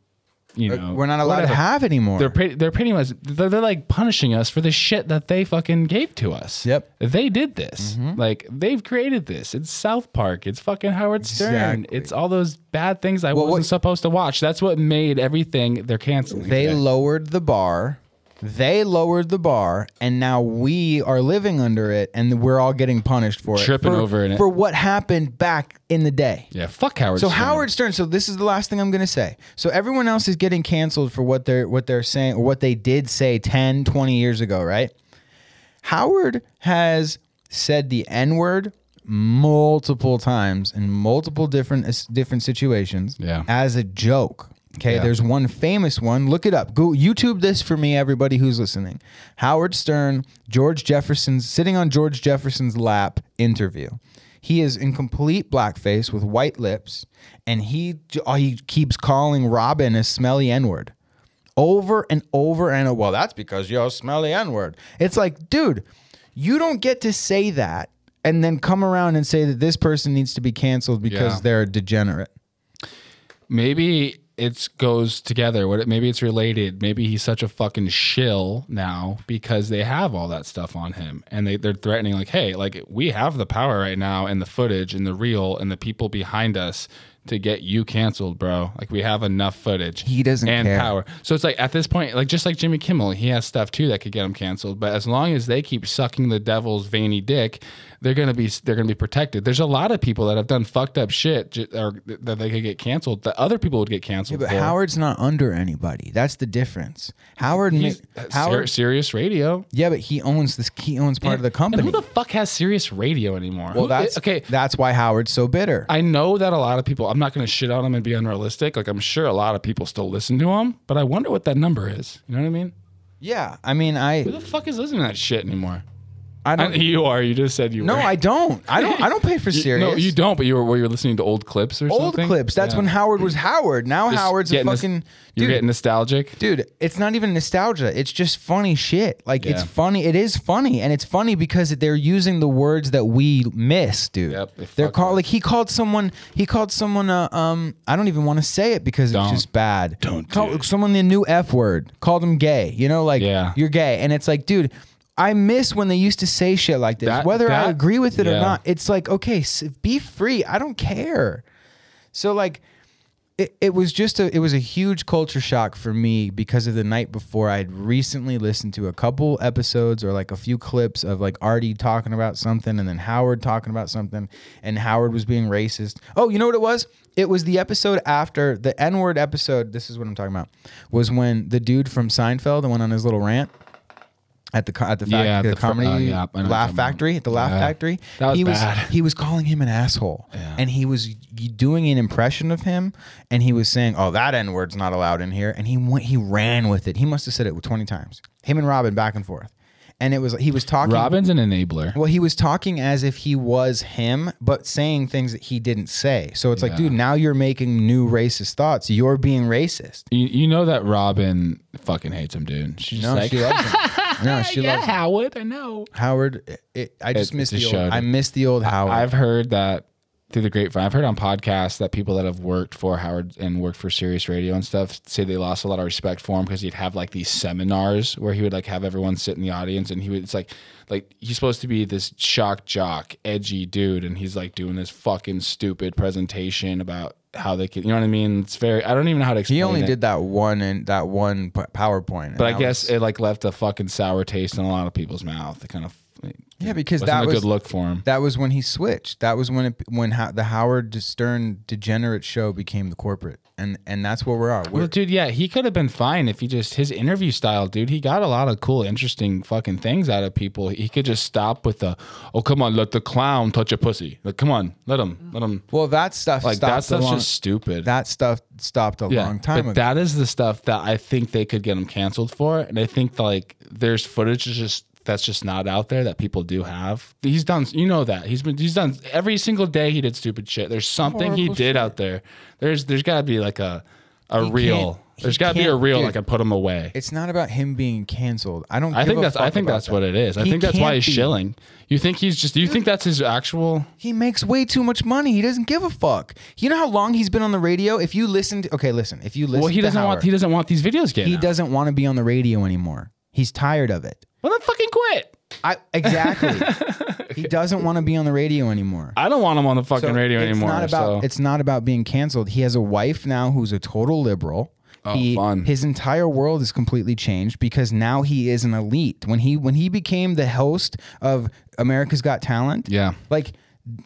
you know, We're not allowed whatever. to have anymore. They're pretty. They're pretty much. They're, they're like punishing us for the shit that they fucking gave to us. Yep. Mm-hmm. They did this. Like they've created this. It's South Park. It's fucking Howard Stern. Exactly. It's all those bad things I Well, wasn't what- supposed to watch. That's what made everything they're canceling. They today. lowered the bar. They lowered the bar, and now we are living under it, and we're all getting punished for it. Tripping for, over in it. for what happened back in the day. yeah. Fuck Howard. So Stern. Howard Stern. So this is the last thing I'm going to say. So everyone else is getting canceled for what they're what they're saying or what they did say 10, 20 years ago, right? Howard has said the N word multiple times in multiple different different situations Yeah. as a joke. Okay, Yeah. there's one famous one. Look it up. Go YouTube this for me, everybody who's listening. Howard Stern, George Jefferson's sitting on George Jefferson's lap interview. He is in complete blackface with white lips, and he oh, he keeps calling Robin a smelly N word over and over and well, that's because you're a smelly N word. It's like, dude, you don't get to say that and then come around and say that this person needs to be canceled because Yeah. they're a degenerate. maybe it goes together. What? Maybe it's related. Maybe he's such a fucking shill now because they have all that stuff on him, and they they're threatening like, hey, like we have the power right now, and the footage, and the reel, and the people behind us to get you canceled, bro. Like we have enough footage. He doesn't and care. power. So it's like at this point, like just like Jimmy Kimmel, he has stuff too that could get him canceled. But as long as they keep sucking the devil's veiny dick, they're gonna be they're gonna be protected. There's a lot of people that have done fucked up shit j- or that they could get canceled. That other people would get canceled. But for. Howard's not under anybody. That's the difference. Howard, He's uh, Howard, Sirius Radio. yeah, but he owns this. He owns part of the And company. who the fuck has Sirius Radio anymore? well, Who- that's okay. That's why Howard's so bitter. I know that a lot of people. I'm not going to shit on them and be unrealistic. Like I'm sure a lot of people still listen to them, but I wonder what that number is. You know what I mean? yeah, I mean, I, Who the fuck is listening to that shit anymore? I I, don't. you are. You just said you no, were. I don't. I don't. I don't pay for You- No, you don't. But you were. Were you listening to old clips or Old something? Old clips. That's Yeah. when Howard was Howard. Now Just Howard's a fucking You're dude. getting nostalgic. Dude, it's not even nostalgia. It's just funny shit. Like it's funny. It is funny, and it's funny because they're using the words that we miss, dude. Yep, they they're called like he called someone. He called someone. Uh, um, I don't even want to say it because Don't. it's just bad. Don't call do someone the new f word. Called him gay. You know, like Yeah. you're gay, and it's like, dude. I miss when they used to say shit like this. That- Whether I that- agree with it or yeah. not, it's like, okay, s be free. I don't care. So like it, it was just a it was a huge culture shock for me because of the night before I'd recently listened to a couple episodes or like a few clips of like Artie talking about something and then Howard talking about something and Howard was being racist. Oh, you know what it was? It was the episode after the N-word episode. This is what I'm talking about. Was when the dude from Seinfeld went on his little rant at the at the, fac- Yeah, the, the comedy uh, yeah, I know what you're laugh factory at the laugh Yeah. factory. That was he was bad. he was calling him an asshole, and he was doing an impression of him, and he was saying, "Oh, that n word's not allowed in here," and he went he ran with it. He must have said it twenty times. Him and Robin back and forth, and it was he was talking. Robin's an enabler. Well, he was talking as if he was him, but saying things that he didn't say. So it's like, dude, now you're making new racist thoughts. You're being racist. You, you know that Robin fucking hates him, dude. She's No, like, she loves him. No, she yeah, loves him. Howard. I know. Howard. It, it- I just It- miss it's the old. show. I miss the old Howard. I've heard that through the grapevine. I've heard on podcasts that people that have worked for Howard and worked for Sirius Radio and stuff say they lost a lot of respect for him because he'd have like these seminars where he would like have everyone sit in the audience and he would. It's like like he's supposed to be this shock jock, edgy dude, and he's like doing this fucking stupid presentation about how they can. You know what I mean? It's very. I don't even know how to explain. he only it. did that one and that one PowerPoint. But I guess was- it like left a fucking sour taste in a lot of people's mouth. It kind of yeah, because wasn't that a was good look for him. that was when he switched. That was when it, when Ho- the Howard Stern degenerate show became the corporate, and and that's where we are. We're, Well, dude, yeah, he could have been fine if he just his interview style, dude. He got a lot of cool, interesting fucking things out of people. He could just stop with the, oh come on, let the clown touch your pussy. Like, come on, let him, let him. well, that stuff Like stopped that stuff's long, just stupid. that stuff stopped a yeah, long time but ago. that is the stuff that I think they could get him canceled for, and I think like there's footage that's just that's just not out there that people do have. He's done, you know that he's been he's done every single day he did stupid shit. There's something he did shit. out there. There's there's got to be like a a He real. There's got to be a real dude. like I put him away. it's not about him being canceled. I don't. I give think that's I think that's that. what it is. I He think that's why he's be. shilling. You think he's just? Do you think that's his actual? He makes way too much money. He doesn't give a fuck. You know how long he's been on the radio? If you listen to okay, listen. If you listen, Well, he to doesn't want he doesn't want these videos getting. he out. doesn't want to be on the radio anymore. He's tired of it. Well, then fucking quit. I exactly. He doesn't want to be on the radio anymore. I don't want him on the fucking So radio it's anymore. Not about, so. It's not about being canceled. He has a wife now who's a total liberal. Oh, he, fun. His entire world is completely changed because now he is an elite. When he when he became the host of America's Got Talent, yeah. like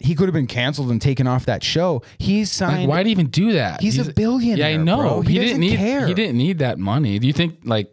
he could have been canceled and taken off that show. He's Like, signed. why'd he even do that? He's a billionaire, Yeah, I know. bro. He He, didn't doesn't need. care. He didn't need that money. Do you think like?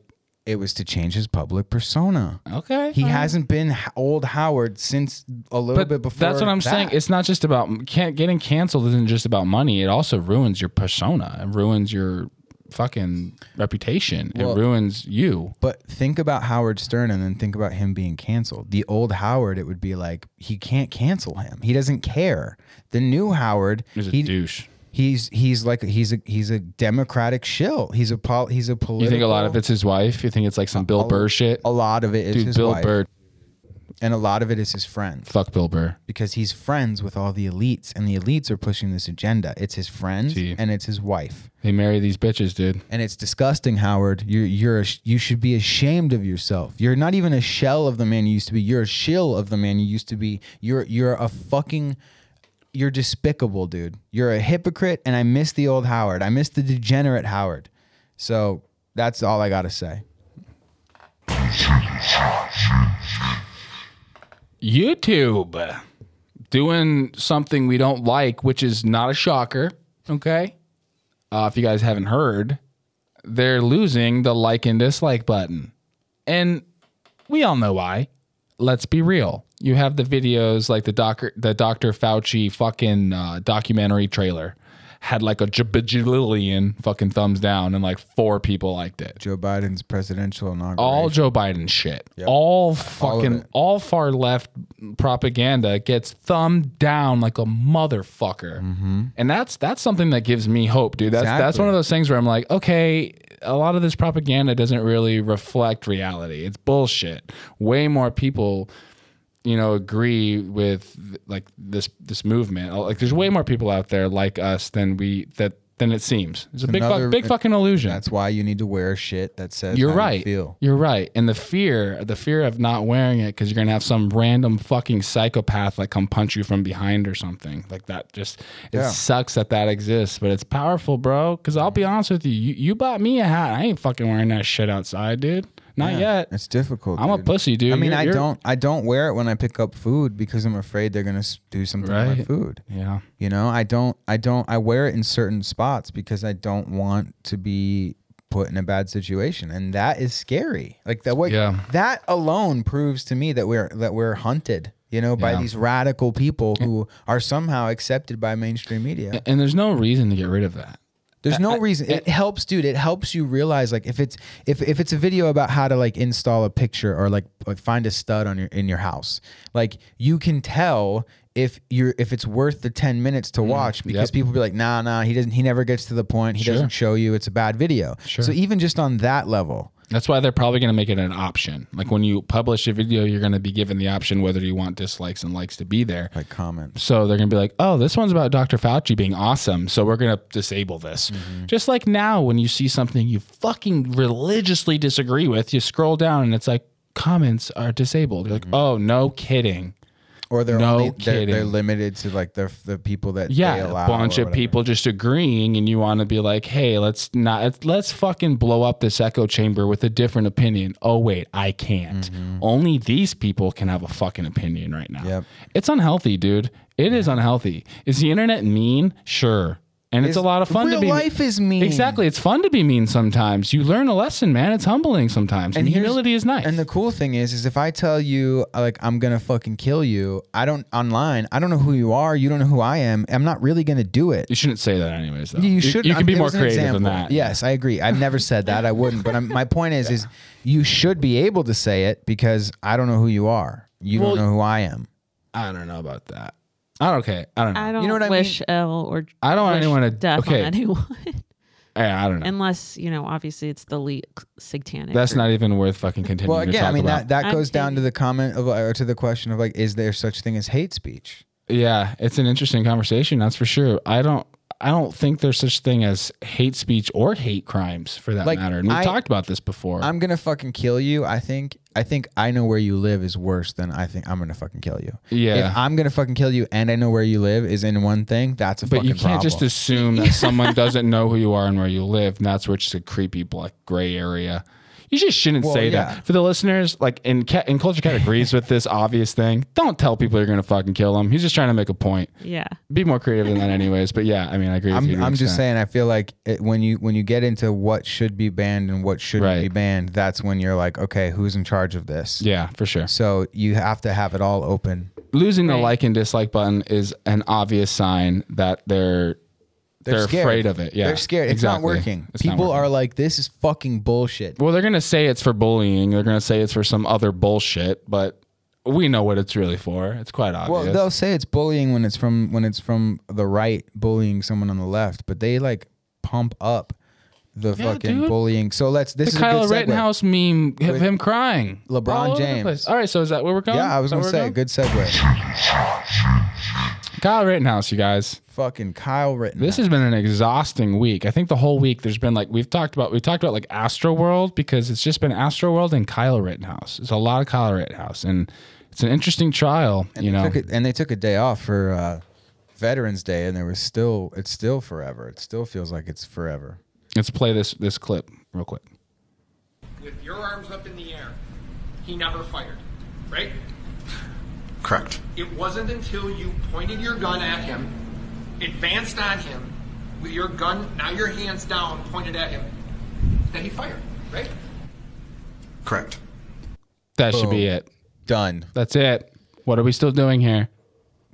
It was to change his public persona. Okay, He hasn't been h- old Howard since a little bit before. that's what I'm that. saying. It's not just about can't getting canceled. Isn't just about money. It also ruins your persona. It ruins your fucking reputation. Well- it ruins you. But think about Howard Stern and then think about him being canceled. The old Howard, it would be like he can't cancel him. He doesn't care. The new Howard, He's a he, douche. He's he's like he's a he's a democratic shill. He's a pol, he's a political. You think a lot of it's his wife? You think it's like some Bill Burr shit? a lot of it is Dude, his Bill wife, Burr. and a lot of it is his friends Fuck Bill Burr. because he's friends with all the elites, and the elites are pushing this agenda. It's his friends Gee. and it's his wife. They marry these bitches, dude. and it's disgusting, Howard. You're you're a, you should be ashamed of yourself. You're not even a shell of the man you used to be. You're a shill of the man you used to be. You're you're a fucking you're despicable, dude. You're a hypocrite, and I miss the old Howard. I miss the degenerate Howard. So that's all I gotta say. YouTube doing something we don't like, which is not a shocker. Okay. Uh, if you guys haven't heard, they're losing the like and dislike button. And we all know why. Let's be real. You have the videos like the Dr. the Dr. Fauci fucking uh, documentary trailer had like a bajillion fucking thumbs down and like four people liked it. Joe Biden's presidential inauguration. All Joe Biden shit. All fucking all, far left propaganda gets thumbed down like a motherfucker. And that's that's something that gives me hope, dude. That's that's one of those things where I'm like, okay, a lot of this propaganda doesn't really reflect reality. It's bullshit. Way more people you know agree with like this this movement like there's way more people out there like us than we that than it seems. It's a big, another- fuck, big fucking illusion. That's why you need to wear shit that says You're right. You. You're right. And the fear, the fear of not wearing it because you're gonna have some random fucking psychopath like come punch you from behind or something like that. Just it Yeah. sucks that that exists, but it's powerful, bro. Because I'll be honest with you, you, you bought me a hat. I ain't fucking wearing that shit outside, dude. Not Yeah, yet. It's difficult. I'm a pussy, dude. I mean, You're- I you're- don't. I don't wear it when I pick up food because I'm afraid they're gonna do something to my food. Yeah. You know, I don't. I don't. I wear it in certain spots because I don't want to be put in a bad situation, and that is scary. Like that. What? Yeah. That alone proves to me that we're that we're hunted. You know, by Yeah. these radical people who are somehow accepted by mainstream media. And there's no reason to get rid of that. There's no reason. It helps, dude. It helps you realize like if it's if if it's a video about how to like install a picture or like like find a stud on your in your house, like you can tell if you're if it's worth the 10 minutes to watch because yep. people be like, nah, nah, he doesn't he never gets to the point. He Sure. doesn't show you. It's a bad video. Sure. So even just on that level, That's why they're probably going to make it an option. Like when you publish a video, you're going to be given the option whether you want dislikes and likes to be there. like comments. So they're going to be like, oh, this one's about Dr. Fauci being awesome. So we're going to disable this. Mm-hmm. Just like now, when you see something you fucking religiously disagree with, you scroll down and it's like, comments are disabled. You're like, mm-hmm. oh, no kidding. Or they're No only they're, they're limited to like the the people that they Yeah, a bunch of people just agreeing, and you want to be like, "Hey, let's not let's, fucking blow up this echo chamber with a different opinion." Oh wait, I can't. Only these people can have a fucking opinion right now. Mm-hmm. Yep. It's unhealthy, dude. It is unhealthy. Is the internet mean? Sure. And it's, It's- a lot of fun real to be life is mean. Exactly. It's fun to be mean sometimes. You learn a lesson, man. It's humbling sometimes. And, here's- humility is nice. And the cool thing is, is if I tell you like I'm gonna fucking kill you, I don't online. I don't know who you are. You don't know who I am. I'm not really gonna do it. you shouldn't say that anyways though. You should. You, can I'm- be more creative than that. Yes, I agree. I've never said that. I wouldn't. But I'm, my point is, is you should be able to say it because I don't know who you are. You Well, don't know who I am. I don't know about that. I don't okay. I don't know. I don't know what I wish ill or I don't want anyone to- death okay. on anyone, Yeah, I don't know. unless you know. Obviously, it's the leak satanic. That's or- not even worth fucking continuing Well, to again, talk I mean about. that that I'm goes down to the comment of or to the question of like, is there such thing as hate speech? yeah, it's an interesting conversation. That's for sure. I don't. I don't think there's such thing as hate speech or hate crimes for that Like, matter. And we've I- talked about this before. I'm gonna fucking kill you. I think. I think I know where you live is worse than I think I'm gonna fucking kill you. Yeah. If I'm gonna fucking kill you and I know where you live is in one thing, that's a but fucking you can't just assume that someone doesn't know who you are and where you live, and that's where it's a creepy black gray area. You just shouldn't Well, say yeah. that for the listeners. Like, in Cat, in culture, cat agrees with this obvious thing. Don't tell people you're gonna fucking kill them. He's just trying to make a point. Yeah. Be more creative than that, anyways. But yeah, I mean, I agree. with you to I'm, an I'm just saying. I feel like it, when you when you get into what should be banned and what shouldn't Right. be banned, that's when you're like, okay, who's in charge of this? Yeah, for sure. So you have to have it all open. losing the like and dislike button is an obvious sign that they're they're, scared. afraid of it. Yeah, They're scared. It's not working. It's not People working. are like, this is fucking bullshit. well, they're gonna say it's for bullying. They're gonna say it's for some other bullshit, but we know what it's really for. It's quite obvious. Well, they'll say it's bullying when it's from when it's from the right bullying someone on the left, but they like pump up the Yeah, fucking dude. bullying. So let's this the is Kyle a good. Rittenhouse meme of With him crying. LeBron all James. All right, so is that where we're going? Yeah, I was gonna say we're good segue. Going? Kyle Rittenhouse, you guys. Fucking Kyle Rittenhouse. This has been an exhausting week. I think the whole week there's been like we've talked about we talked about like Astro World because it's just been Astro World and Kyle Rittenhouse. It's a lot of Kyle Rittenhouse and it's an interesting trial. you know, took it, and they took a day off for uh, Veterans Day, and there was still it's still forever. It still feels like it's forever. let's play this this clip real quick. with your arms up in the air, he never fired, right? Correct. It wasn't until you pointed your gun at him, advanced on him, with your gun, now your hands down, pointed at him, that he fired, right? Correct. That should be it. Done. That's it. What are we still doing here?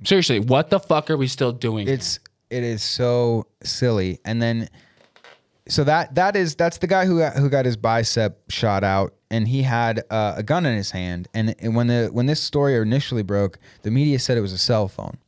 Seriously, what the fuck are we still doing? It's it is so silly. And then so that that is that's the guy who got, who got his bicep shot out, and he had uh, a gun in his hand. And, and when the when this story initially broke, the media said it was a cell phone.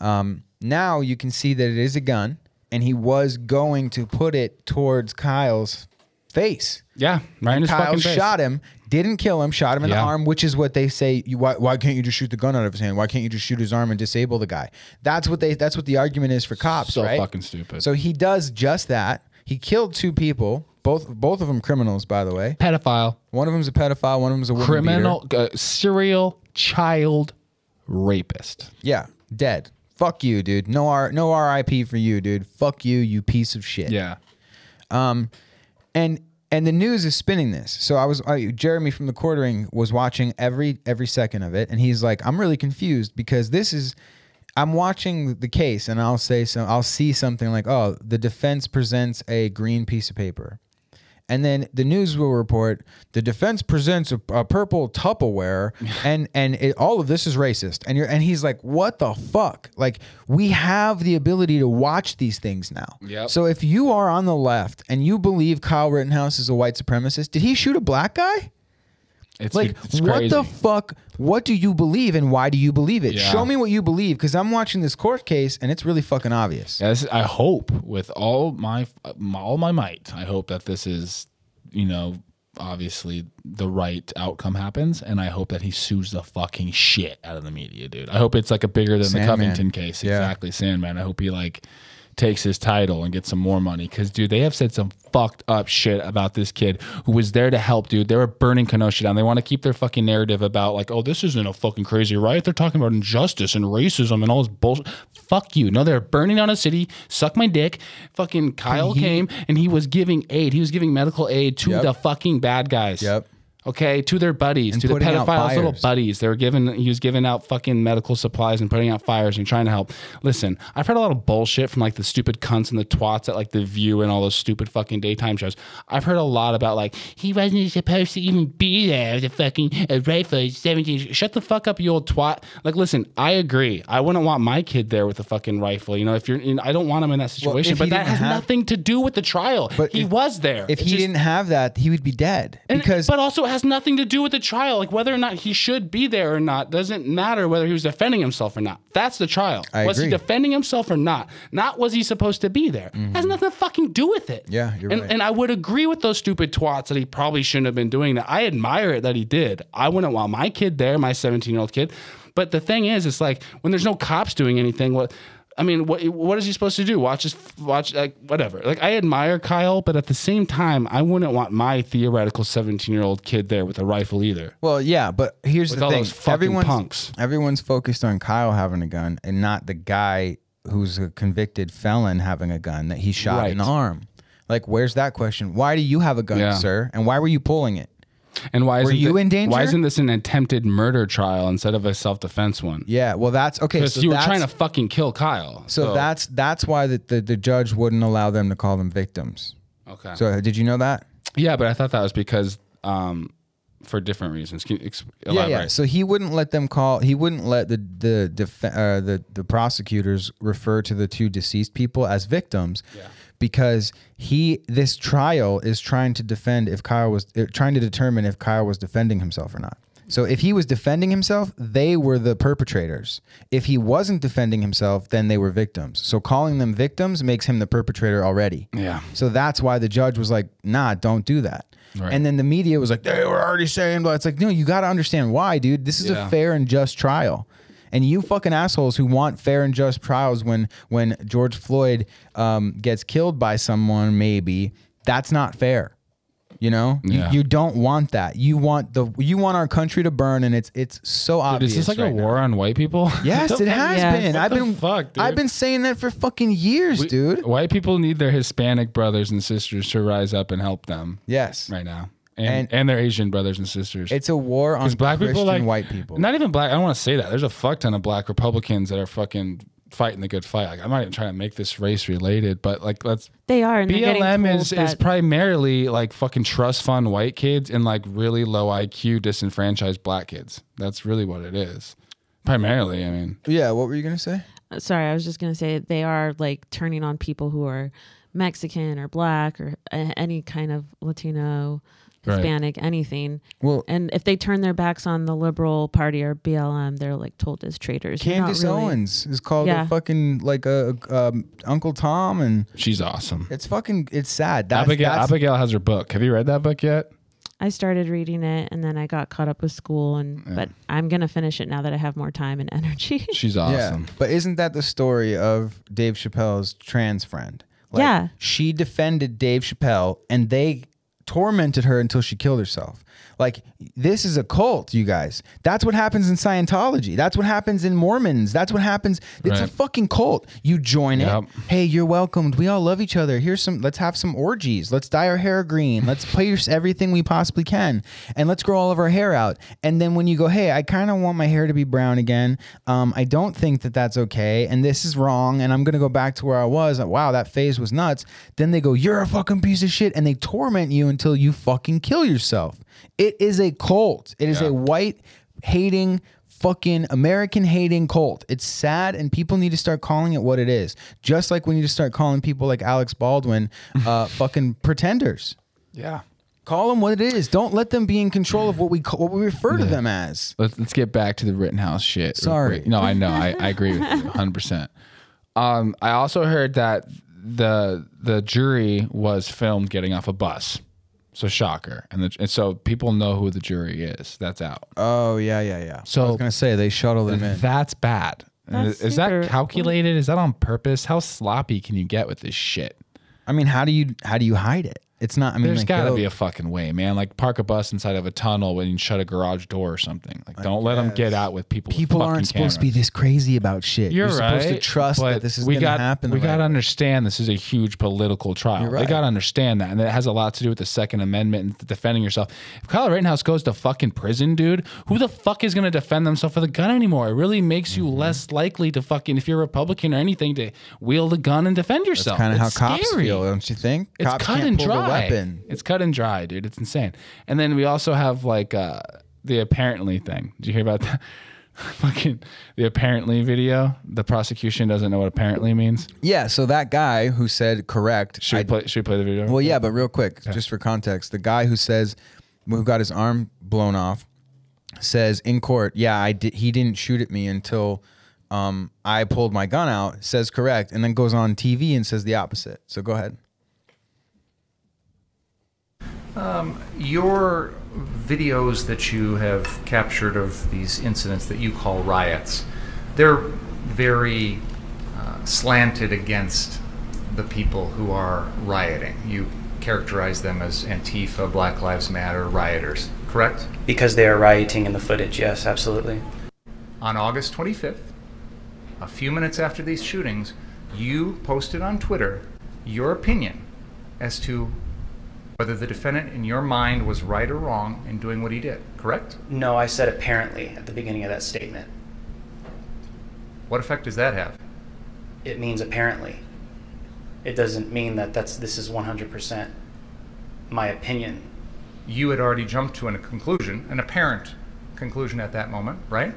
Um, now you can see that it is a gun, and he was going to put it towards Kyle's face. Yeah, right in his Kyle shot him, didn't kill him, shot him in the arm, which is what they say. You, why, why can't you just shoot the gun out of his hand? Why can't you just shoot his arm and disable the guy? That's what they. That's what the argument is for cops, So right? fucking stupid. So he does just that. He killed two people, both both of them criminals, by the way. Pedophile, One of them's a pedophile. One of them's a woman criminal, uh, serial child rapist. Yeah, dead. Fuck you, dude. No R, no RIP for you, dude. Fuck you, you piece of shit. Yeah. Um and and the news is spinning this. So I was I, Jeremy from the quartering was watching every every second of it, and he's like, I'm really confused because this is. I'm watching the case, and I'll say so. I'll see something like, "Oh, the defense presents a green piece of paper," and then the news will report the defense presents a, a purple Tupperware, and and it, all of this is racist. And you're and he's like, "What the fuck?" Like we have the ability to watch these things now. Yep. So if you are on the left and you believe Kyle Rittenhouse is a white supremacist, did he shoot a black guy? It's Like, it's what the fuck? What do you believe and why do you believe it? Yeah. Show me what you believe because I'm watching this court case and it's really fucking obvious. Yeah, is- I hope with all my all my might, I hope that this is, you know, obviously the right outcome happens, and I hope that he sues the fucking shit out of the media, dude. I hope it's like a bigger than the Covington case, Yeah. exactly, Sandman. I hope he like takes his title and gets some more money. Because dude they have said some fucked up shit about this kid who was there to help dude. They were burning kenosha down. They want to keep their fucking narrative about like oh this isn't a fucking crazy riot. They're talking about injustice and racism and all this bullshit fuck you. No they're burning down a city suck my dick. Fucking kyle came and he was giving aid. He was giving medical aid to Yep. the fucking bad guys. Yep. Okay, to their buddies, And to the pedophiles' little buddies. They were giving. He was giving out fucking medical supplies and putting out fires and trying to help. Listen, I've heard a lot of bullshit from like the stupid cunts and the twats at like the View and all those stupid fucking daytime shows. I've heard a lot about like he wasn't supposed to even be there. With the fucking uh, rifle seventeen. Shut the fuck up, you old twat. Like, listen, I agree. I wouldn't want my kid there with a fucking rifle. You know, if you're, in, I don't want him in that situation. if but that has have- nothing to do with the trial. But he if- was there. If It's he just- didn't have that, he would be dead. and- because but also has nothing to do with the trial. Like whether or not he should be there or not doesn't matter whether he was defending himself or not. That's the trial. I was he defending himself or not? Not was he supposed to be there. Has nothing to fucking do with it. Mm-hmm. Yeah, you're and, right. And I would agree with those stupid twats that he probably shouldn't have been doing that. I admire it that he did. I wouldn't want my kid there, my 17 year old kid. But the thing is, it's like when there's no cops doing anything, what I mean, what what is he supposed to do? Watch his watch like whatever. Like I admire Kyle, but at the same time, I wouldn't want my theoretical 17 year old kid there with a rifle either. well, yeah, but here's With the all thing: those fucking everyone's punks. everyone's focused on Kyle having a gun and not the guy who's a convicted felon having a gun that he shot in the arm. Like, where's that question? Why do you have a gun, Yeah. sir? And why were you pulling it? And why isn't you thi- in danger? Why isn't this an attempted murder trial instead of a self defense one? Yeah, well, that's okay. Because So you were trying to fucking kill Kyle. So, that's that's why the, the the judge wouldn't allow them to call them victims. okay. So did you know that? yeah, but I thought that was because um, for different reasons. Can you elaborate? Yeah, yeah. So he wouldn't let them call. He wouldn't let the the def, uh, the the prosecutors refer to the two deceased people as victims, because he this trial is trying to defend if Kyle was uh, trying to determine if Kyle was defending himself or not. So if he was defending himself, they were the perpetrators. If he wasn't defending himself, then they were victims. So calling them victims makes him the perpetrator already. Yeah. So that's why the judge was like, "Nah, don't do that." Right. And then the media was like, "They were already saying," but it's like, no, you got to understand why, dude. This is Yeah. a fair and just trial. And you fucking assholes who want fair and just trials when when George Floyd um, gets killed by someone, maybe that's not fair. You know, Yeah. you, you don't want that. You want the you want our country to burn, and it's it's so Dude, obvious. is this like right a now. war on white people? Yes, it has Yeah. been. What I've been fuck, dude? I've been saying that for fucking years, We- dude. White people need their Hispanic brothers and sisters to rise up and help them Yes, right now, and And- and, their Asian brothers and sisters. it's a war on Because black Christian people like white people. Not even black. I don't want to say that. There's a fuck ton of black Republicans that are fucking fighting the good fight. Like I'm not even trying to make this race related, but like let's They are. And they're BLM is is primarily like fucking trust fund white kids and like really low IQ disenfranchised black kids. That's really what it is. Primarily, I mean. yeah, what were you gonna say? Uh, sorry, I was just gonna say they are like turning on people who are Mexican or black or any kind of Latino Right. Hispanic, anything. Well- and if they turn their backs on the Liberal Party or BLM, they're like told as traitors. You're not Candace really- Owens is called Yeah. a fucking like a, um, Uncle Tom, and She's awesome. it's fucking it's sad. That's, Abigail, that's Abigail has her book. Have you read that book yet? I started reading it and then I got caught up with school and but I'm gonna finish it now that I have more time and energy. She's yeah. awesome. But isn't that the story of Dave Chappelle's trans friend? Like, Yeah. she defended Dave Chappelle, and they tormented her until she killed herself. Like this is a cult, you guys. That's what happens in Scientology. That's what happens in Mormons. That's what happens. It's a fucking cult. You join Yep. it. Hey, you're welcomed. We all love each other. Here's some. Let's have some orgies. Let's dye our hair green. Let's pierce everything we possibly can, and let's grow all of our hair out. And then when you go, hey, I kind of want my hair to be brown again. Um, I don't think that that's okay, and this is wrong, and I'm gonna go back to where I was. Wow, that phase was nuts. Then they go, you're a fucking piece of shit, and they torment you until you fucking kill yourself. It is a cult. It is Yeah. a white hating fucking American hating cult. It's sad and people need to start calling it what it is. Just like we need to start calling people like Alex Baldwin uh fucking pretenders. Yeah. Call them what it is. Don't let them be in control of what we call, what we refer to them as. Let's, let's get back to the Rittenhouse shit. Sorry. No, I know. I, I agree with you 100%. Um, I also heard that the the jury was filmed getting off a bus. So shocker. And, the, and so people know who the jury is. That's out. Oh yeah, yeah, yeah. So- I was gonna say they shuttle them in. That's bad. That's is super- that calculated? Is that on purpose? How sloppy can you get with this shit? I mean, how do you how do you hide it? It's not. I mean, There's like, got to be a fucking way, man. Like park a bus inside of a tunnel when you shut a garage door or something. Like don't let them get out with people. people fucking aren't supposed to be this crazy about shit. You're, supposed to trust that this is we going to happen. We got to understand this is a huge political trial. You're They got to understand that, and it has a lot to do with the Second Amendment and defending yourself. If Kyle Rittenhouse goes to fucking prison, dude, who the fuck is going to defend themselves with a gun anymore? It really makes you Mm-hmm. less likely to fucking, if you're a Republican or anything, to wield a gun and defend yourself. That's kind of how It's cops feel, don't you think? It's cops cut can't and pull dry. weapon. It's cut and dry, dude. It's insane. And then we also have like uh, the apparently thing. Did you hear about that? Fucking the apparently video. The prosecution doesn't know what apparently means. Yeah, so that guy who said correct. Should we I- play? Should we play the video? well, yeah, but real quick, just for context, the guy who says who got his arm blown off says in court, yeah, I did. He didn't shoot at me until um, I pulled my gun out. Says correct, and then goes on TV and says the opposite. So go ahead. Your videos that you have captured of these incidents that you call riots, they're very uh, slanted against the people who are rioting. You characterize them as Antifa, Black Lives Matter rioters, correct? Because they are rioting in the footage, yes, absolutely. On August 25th, a few minutes after these shootings, you posted on Twitter your opinion as to whether the defendant, in your mind, was right or wrong in doing what he did, correct? No, I said apparently at the beginning of that statement. What effect does that have? It means apparently. It doesn't mean that that's this is 100% my opinion. You had already jumped to a conclusion, an apparent conclusion at that moment, right?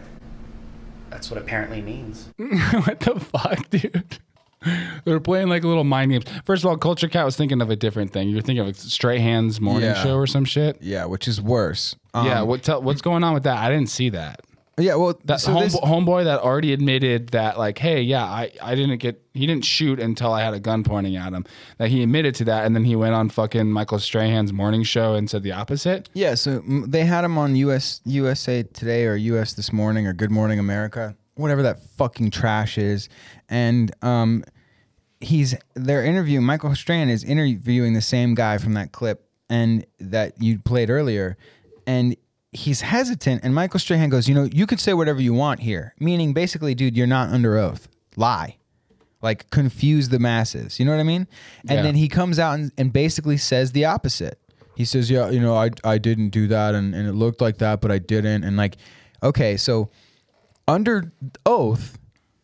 That's what apparently means. what the fuck, dude? They're playing like little mind games. First of all, Culture Cat was thinking of a different thing. You're thinking of a Strahan's morning Yeah. show or some shit. Yeah, which is worse. Um, yeah, what tell, what's going on with that? I didn't see that. yeah. Well, That so home, this- homeboy that already admitted that, like, hey, yeah, I, I didn't get, he didn't shoot until I had a gun pointing at him. That he admitted to that, and then he went on fucking Michael Strahan's morning show and said the opposite. Yeah, so mm, they had him on US USA Today or US This Morning or Good Morning America, whatever that fucking trash is, and um, he's their interview. Michael Strahan is interviewing the same guy from that clip and that you played earlier, and he's hesitant, and Michael Strahan goes, you know, you could say whatever you want here, meaning basically, dude, you're not under oath, lie. Like confuse the masses, you know what I mean? And Yeah. then he comes out and, and basically says the opposite. He says, "Yeah, you know, I I didn't do that, and, and it looked like that, but I didn't." And like, okay, so under oath,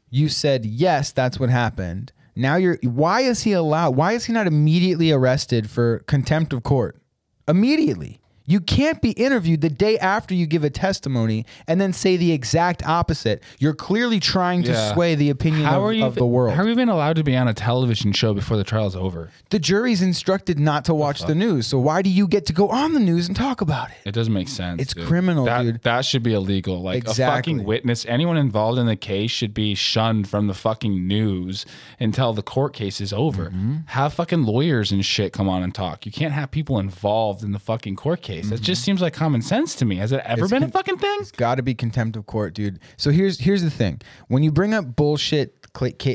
you said yes, that's what happened. Now you're. Why is he allowed? Why is he not immediately arrested for contempt of court? Immediately, You can't be interviewed the day after you give a testimony and then say the exact opposite. You're clearly trying to Yeah. sway the opinion How of, are you of the world. How are you even allowed to be on a television show before the trial's over? the jury's instructed not to watch the news. So why do you get to go on the news and talk about it? It doesn't make sense. It's dude. criminal, that, dude. That should be illegal. Like a Exactly. fucking witness, anyone involved in the case should be shunned from the fucking news until the court case is over. Mm-hmm. Have fucking lawyers and shit come on and talk. You can't have people involved in the fucking court case. That just seems like common sense to me. Has it ever Mm-hmm. It's been a fucking thing? It's got to be contempt of court, dude. So here's here's the thing: when you bring up bullshit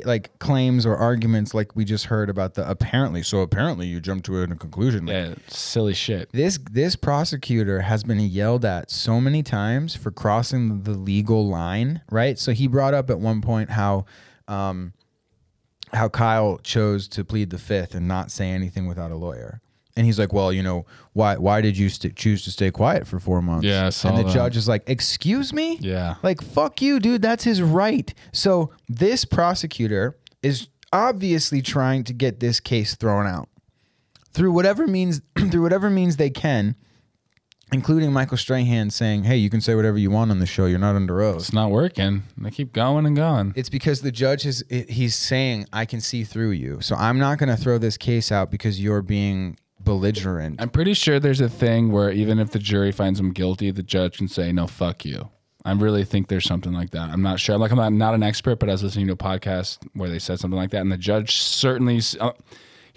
like claims or arguments, like we just heard about the apparently, so apparently you jump to a conclusion. Like, Yeah, silly shit. This this prosecutor has been yelled at so many times for crossing the legal line, right? So he brought up at one point how um, how Kyle chose to plead the fifth and not say anything without a lawyer. And he's like, "Well, you know, why why did you st- choose to stay quiet for four months?" Yeah, I saw and the that. judge is like, "Excuse me." Yeah. Like, fuck you, dude. That's his right. So this prosecutor is obviously trying to get this case thrown out through whatever means through whatever means they can, including Michael Strahan saying, "Hey, you can say whatever you want on the show. You're not under oath." It's not working. They keep going and going. It's because the judge is he's saying, "I can see through you." So I'm not going to throw this case out because you're being belligerent. I'm pretty sure there's a thing where even if the jury finds him guilty, the judge can say, "No, fuck you." I really think there's something like that. I'm not sure. I'm Like I'm not, not an expert, but I was listening to a podcast where they said something like that, and the judge certainly uh,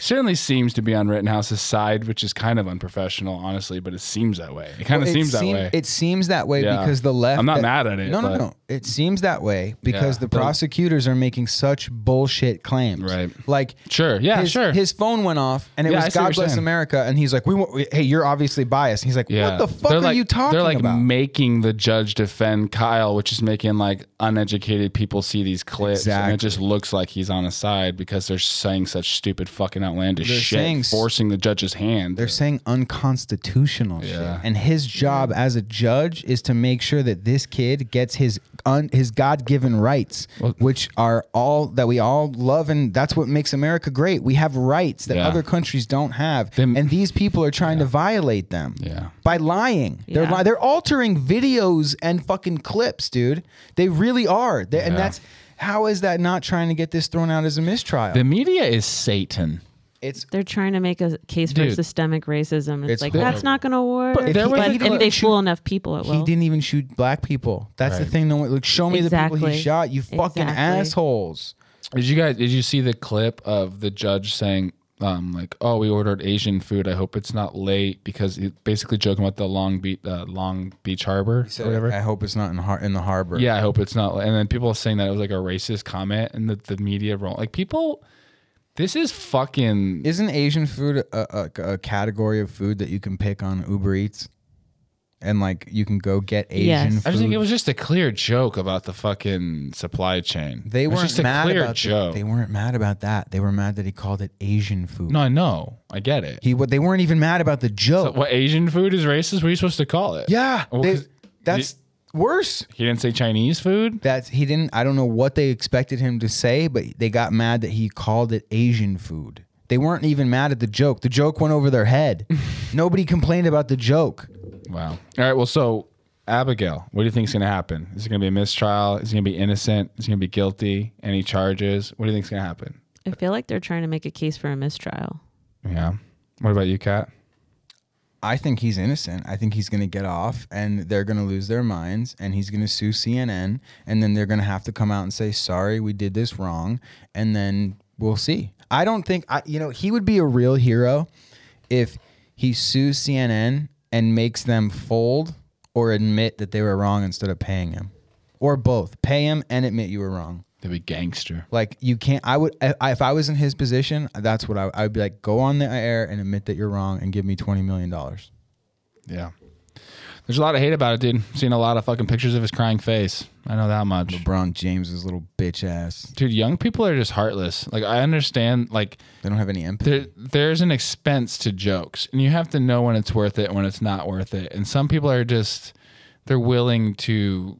certainly seems to be on Rittenhouse's side, which is kind of unprofessional, honestly. But it seems that way. It kind of Well, seems seem- that way. It seems that way Yeah. because the left. I'm not that- mad at it, No, no, no. It seems that way because Yeah. the The- prosecutors are making such bullshit claims. Right. Like, Sure. Yeah, his, sure. His phone went off, and it Yeah, was God bless. America, and he's like, "We, want, hey, you're obviously biased." And he's like, Yeah. "What the fuck They're are like, you talking about? They're like about?" making the judge defend Kyle, which is making like uneducated people see these clips, and it just looks like he's on a side because they're saying such stupid, fucking outlandish They're shit, saying forcing the judge's hand. They're saying unconstitutional shit, Yeah. and his job as a judge is to make sure that this kid gets his un, his God given rights, which are all that we all love, and that's what makes America great. We have rights that Yeah. other countries don't have, and these people are trying to violate them Yeah. by lying. They're Yeah. li- they're altering videos and fucking clips, dude. They really are, They- and Yeah. that's how is that not trying to get this thrown out as a mistrial? the media is Satan. It's They're trying to make a case for Dude. systemic racism. It's, It's like horrible. that's not going to work. But But, there was a if they shoot- fool enough people, it will. He didn't even shoot black people. That's the thing. No one like show me the people he shot. You fucking Exactly. assholes. Did you guys? Did you see the clip of the judge saying? Um, like, oh, we ordered Asian food. I hope it's not late because he basically joking about the Long Beach, uh, Long Beach Harbor, or whatever. I hope it's not in har- in the harbor. Yeah, I hope it's not. And then people saying that it was like a racist comment, and the, the media wrong. Like people, this is fucking. Isn't Asian food a, a, a category of food that you can pick on Uber Eats? And like you can go get Asian Yes. food. I just think it was just a clear joke about the fucking supply chain. they was weren't just a mad clear about the- joke. they weren't mad about that. They were mad that he called it Asian food. no, I know, I get it. He what they weren't even mad about the So joke. what Asian food is racist? What are you supposed to call it? yeah, Well, they- 'cause that's worse. He didn't say Chinese food. That's he didn't. I don't know what they expected him to say, but they got mad that he called it Asian food. They weren't even mad at the joke. The joke went over their head. Nobody complained about the joke. Wow. All right. Well, so Abigail, what do you think is going to happen? Is it going to be a mistrial? Is he going to be innocent? Is he going to be guilty? Any charges? What do you think is going to happen? I feel like they're trying to make a case for a mistrial. Yeah. What about you, Kat? I think he's innocent. I think he's going to get off and they're going to lose their minds and he's going to sue CNN and then they're going to have to come out and say, sorry, we did this wrong. And then we'll see. I don't think, I, you know, he would be a real hero if he sues CNN and makes them fold or admit that they were wrong instead of paying him or both. Pay him and admit you were wrong. The big gangster. Like you can't. I would I, if I was in his position. That's what I, I would be like. Go on the air and admit that you're wrong and give me twenty million dollars. Yeah. There's a lot of hate about it, dude. Seen a lot of fucking pictures of his crying face. I know that much. LeBron James's little bitch ass. Dude, young people are just heartless. Like I understand like They don't have any empathy. there there's an expense to jokes and you have to know when it's worth it and when it's not worth it. And some people are just they're willing to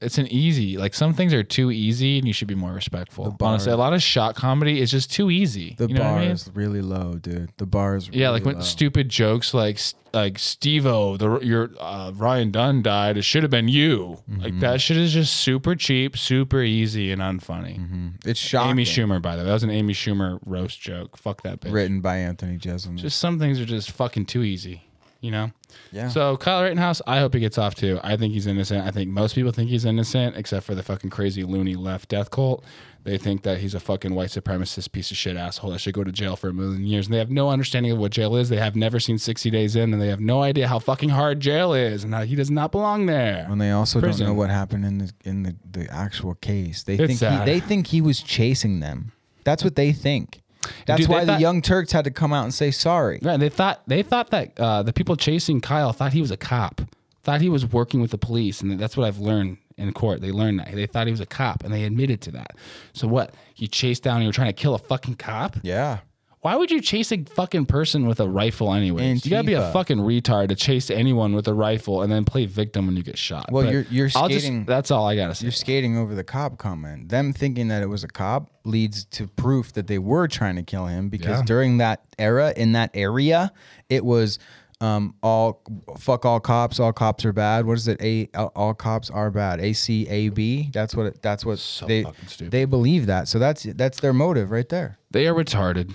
it's an easy like some things are too easy and you should be more respectful. Honestly, a lot of shot comedy is just too easy. The you know bar what I mean? is really low, dude. The bar is Yeah, like when low. stupid jokes like like Steve-O, the your uh, Ryan Dunn died. It should have been you. Mm-hmm. Like that shit is just super cheap, super easy, and unfunny. it's shocking. Amy Schumer, by the way, that was an Amy Schumer roast joke. Fuck that bitch. written by Anthony Jeselnik. Just some things are just fucking too easy, you know. yeah. So Kyle Rittenhouse, I hope he gets off too. I think he's innocent. I think most people think he's innocent, except for the fucking crazy loony left death cult. They think that he's a fucking white supremacist piece of shit asshole that should go to jail for a million years. And they have no understanding of what jail is. They have never seen 60 days in, and they have no idea how fucking hard jail is and how he does not belong there. and they also Prison. don't know what happened in the in the, the actual case. They It's think sad. he, they think he was chasing them. That's what they think. That's Dude, why the Young Turks had to come out and say sorry. Yeah, they thought they thought that uh, the people chasing Kyle thought he was a cop, thought he was working with the police, and that's what I've learned in court. They learned that they thought he was a cop, and they admitted to that. So what? He chased down. You were trying to kill a fucking cop. Yeah. Why would you chase a fucking person with a rifle anyways? You gotta be a Antifa. fucking retard to chase anyone with a rifle and then play victim when you get shot. Well, But you're- you're I'll just- skating- that's all I gotta say. You're skating over the cop comment. Them thinking that it was a cop leads to proof that they were trying to kill him because Yeah. during that era in that area, it was um, all fuck all cops. All cops are bad. What is it? A all- all cops are bad. A C A B. That's what. It, that's what they fucking stupid. they believe that. So that's that's their motive right there. They are retarded.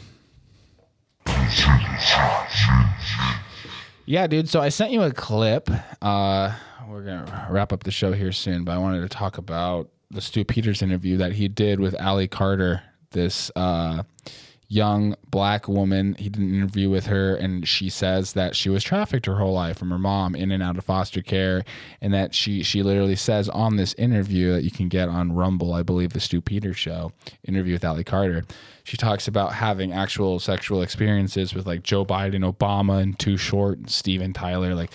Yeah, dude. So I sent you a clip. Uh, we're gonna wrap up the show here soon, but I wanted to talk about the Stew Peters interview that he did with Ali Carter, this uh, young black woman. He did an interview with her, and she says that she was trafficked her whole life from her mom in and out of foster care, and that she she literally says on this interview that you can get on Rumble, I believe, the Stew Peter show interview with Ali Carter. She talks about having actual sexual experiences with like Joe Biden, Obama, and Too Short, and Steven Tyler, like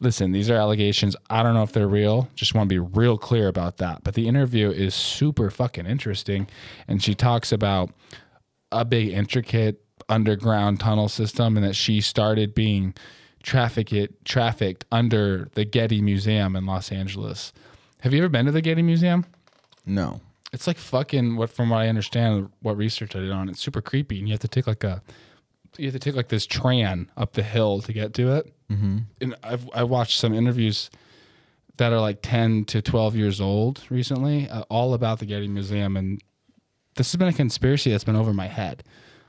listen, these are allegations. I don't know if they're real. Just want to be real clear about that. But the interview is super fucking interesting. And she talks about a big, intricate underground tunnel system and that she started being trafficked, trafficked under the Getty Museum in Los Angeles. Have you ever been to the Getty Museum? No. It's like fucking what from what I understand, what research I did on it's super creepy. And you have to take like a you have to take like this tran up the hill to get to it. Mm-hmm. And I've I watched some interviews that are like ten to twelve years old recently, uh, all about the Getty Museum, and this has been a conspiracy that's been over my head.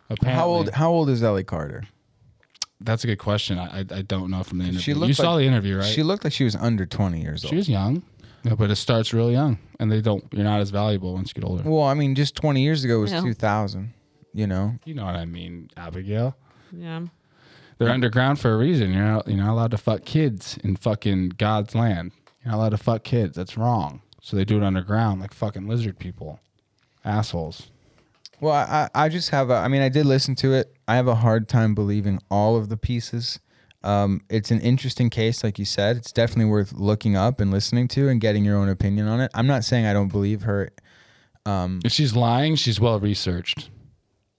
Apparently, How old? How old is Ellie Carter? That's a good question. I I, I don't know from the interview. She you looked saw the interview, right? She looked like she was under twenty years old. She was young, yeah, but it starts real young, and they don't. You're not as valuable once you get older. well, I mean, just twenty years ago was No. two thousand. You know. You know what I mean, Abigail. Yeah. They're underground for a reason. You're not, you're not allowed to fuck kids in fucking God's land. You're not allowed to fuck kids. That's wrong. So they do it underground like fucking lizard people. Assholes. Well, I, I just have a, I mean, I did listen to it. I have a hard time believing all of the pieces. Um, it's an interesting case, like you said. It's definitely worth looking up and listening to and getting your own opinion on it. I'm not saying I don't believe her. If she's lying, she's well researched.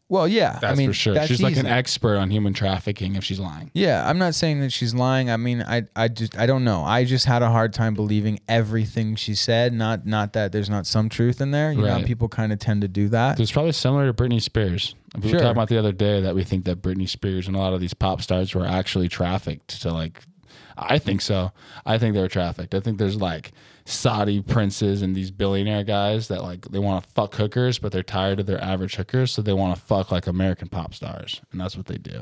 Well, yeah, That's I mean, for sure. She's like an expert on human trafficking if she's lying. Yeah, I'm not saying that she's lying. I mean, I I just I don't know. I just had a hard time believing everything she said. Not not that there's not some truth in there. You know, people kind of tend to do that. It's probably similar to Britney Spears. We Sure. were talking about the other day that we think that Britney Spears and a lot of these pop stars were actually trafficked to like. I think so. I think they were trafficked. I think there's like Saudi princes and these billionaire guys that like they want to fuck hookers, but they're tired of their average hookers, so they want to fuck like American pop stars, and that's what they do.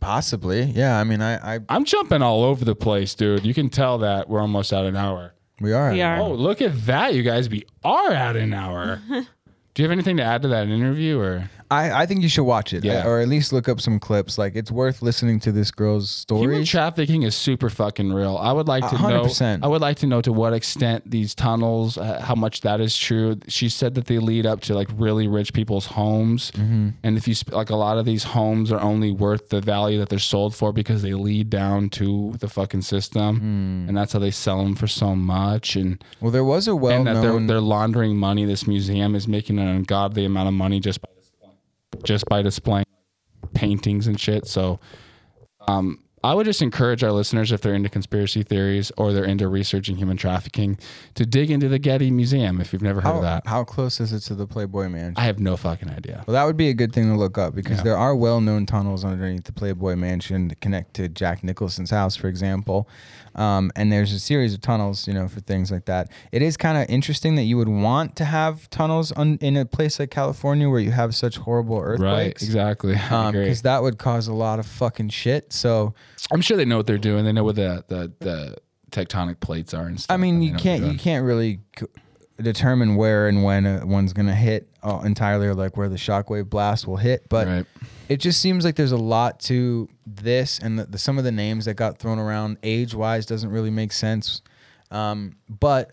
Possibly, yeah. I mean, I I I'm jumping all over the place, dude. You can tell that we're almost at an hour. we are. We are. Oh, look at that, you guys! We are at an hour. Do you have anything to add to that interview, or? I, I think you should watch it, Yeah. or at least look up some clips. Like it's worth listening to this girl's story. Human stories. trafficking is super fucking real. I would like to know. percent. I would like to know to what extent these tunnels, uh, how much that is true. She said that they lead up to like really rich people's homes, Mm-hmm. and if you sp- like, a lot of these homes are only worth the value that they're sold for because they lead down to the fucking system, Hmm. and that's how they sell them for so much. And well, there was a well and that they're well-known. they're laundering money. This museum is making an ungodly amount of money just by just by displaying paintings and shit. So, um, I would just encourage our listeners, if they're into conspiracy theories or they're into researching human trafficking, to dig into the Getty Museum if you've never heard How, of that. how close is it to the Playboy Mansion? I have no fucking idea. Well, that would be a good thing to look up because Yeah. there are well-known tunnels underneath the Playboy Mansion to connect to Jack Nicholson's house, for example. Um, and there's a series of tunnels, you know, for things like that. It is kind of interesting that you would want to have tunnels on, in a place like California where you have such horrible earthquakes. Right, exactly. Because that would cause a lot of fucking shit. So, I'm sure they know what they're doing. They know what the the, the tectonic plates are and stuff. I mean, you can't you can't really c- determine where and when uh, one's gonna hit uh, entirely, or like where the shockwave blast will hit. But Right. it just seems like there's a lot to this, and the, the, some of the names that got thrown around age wise doesn't really make sense. Um, but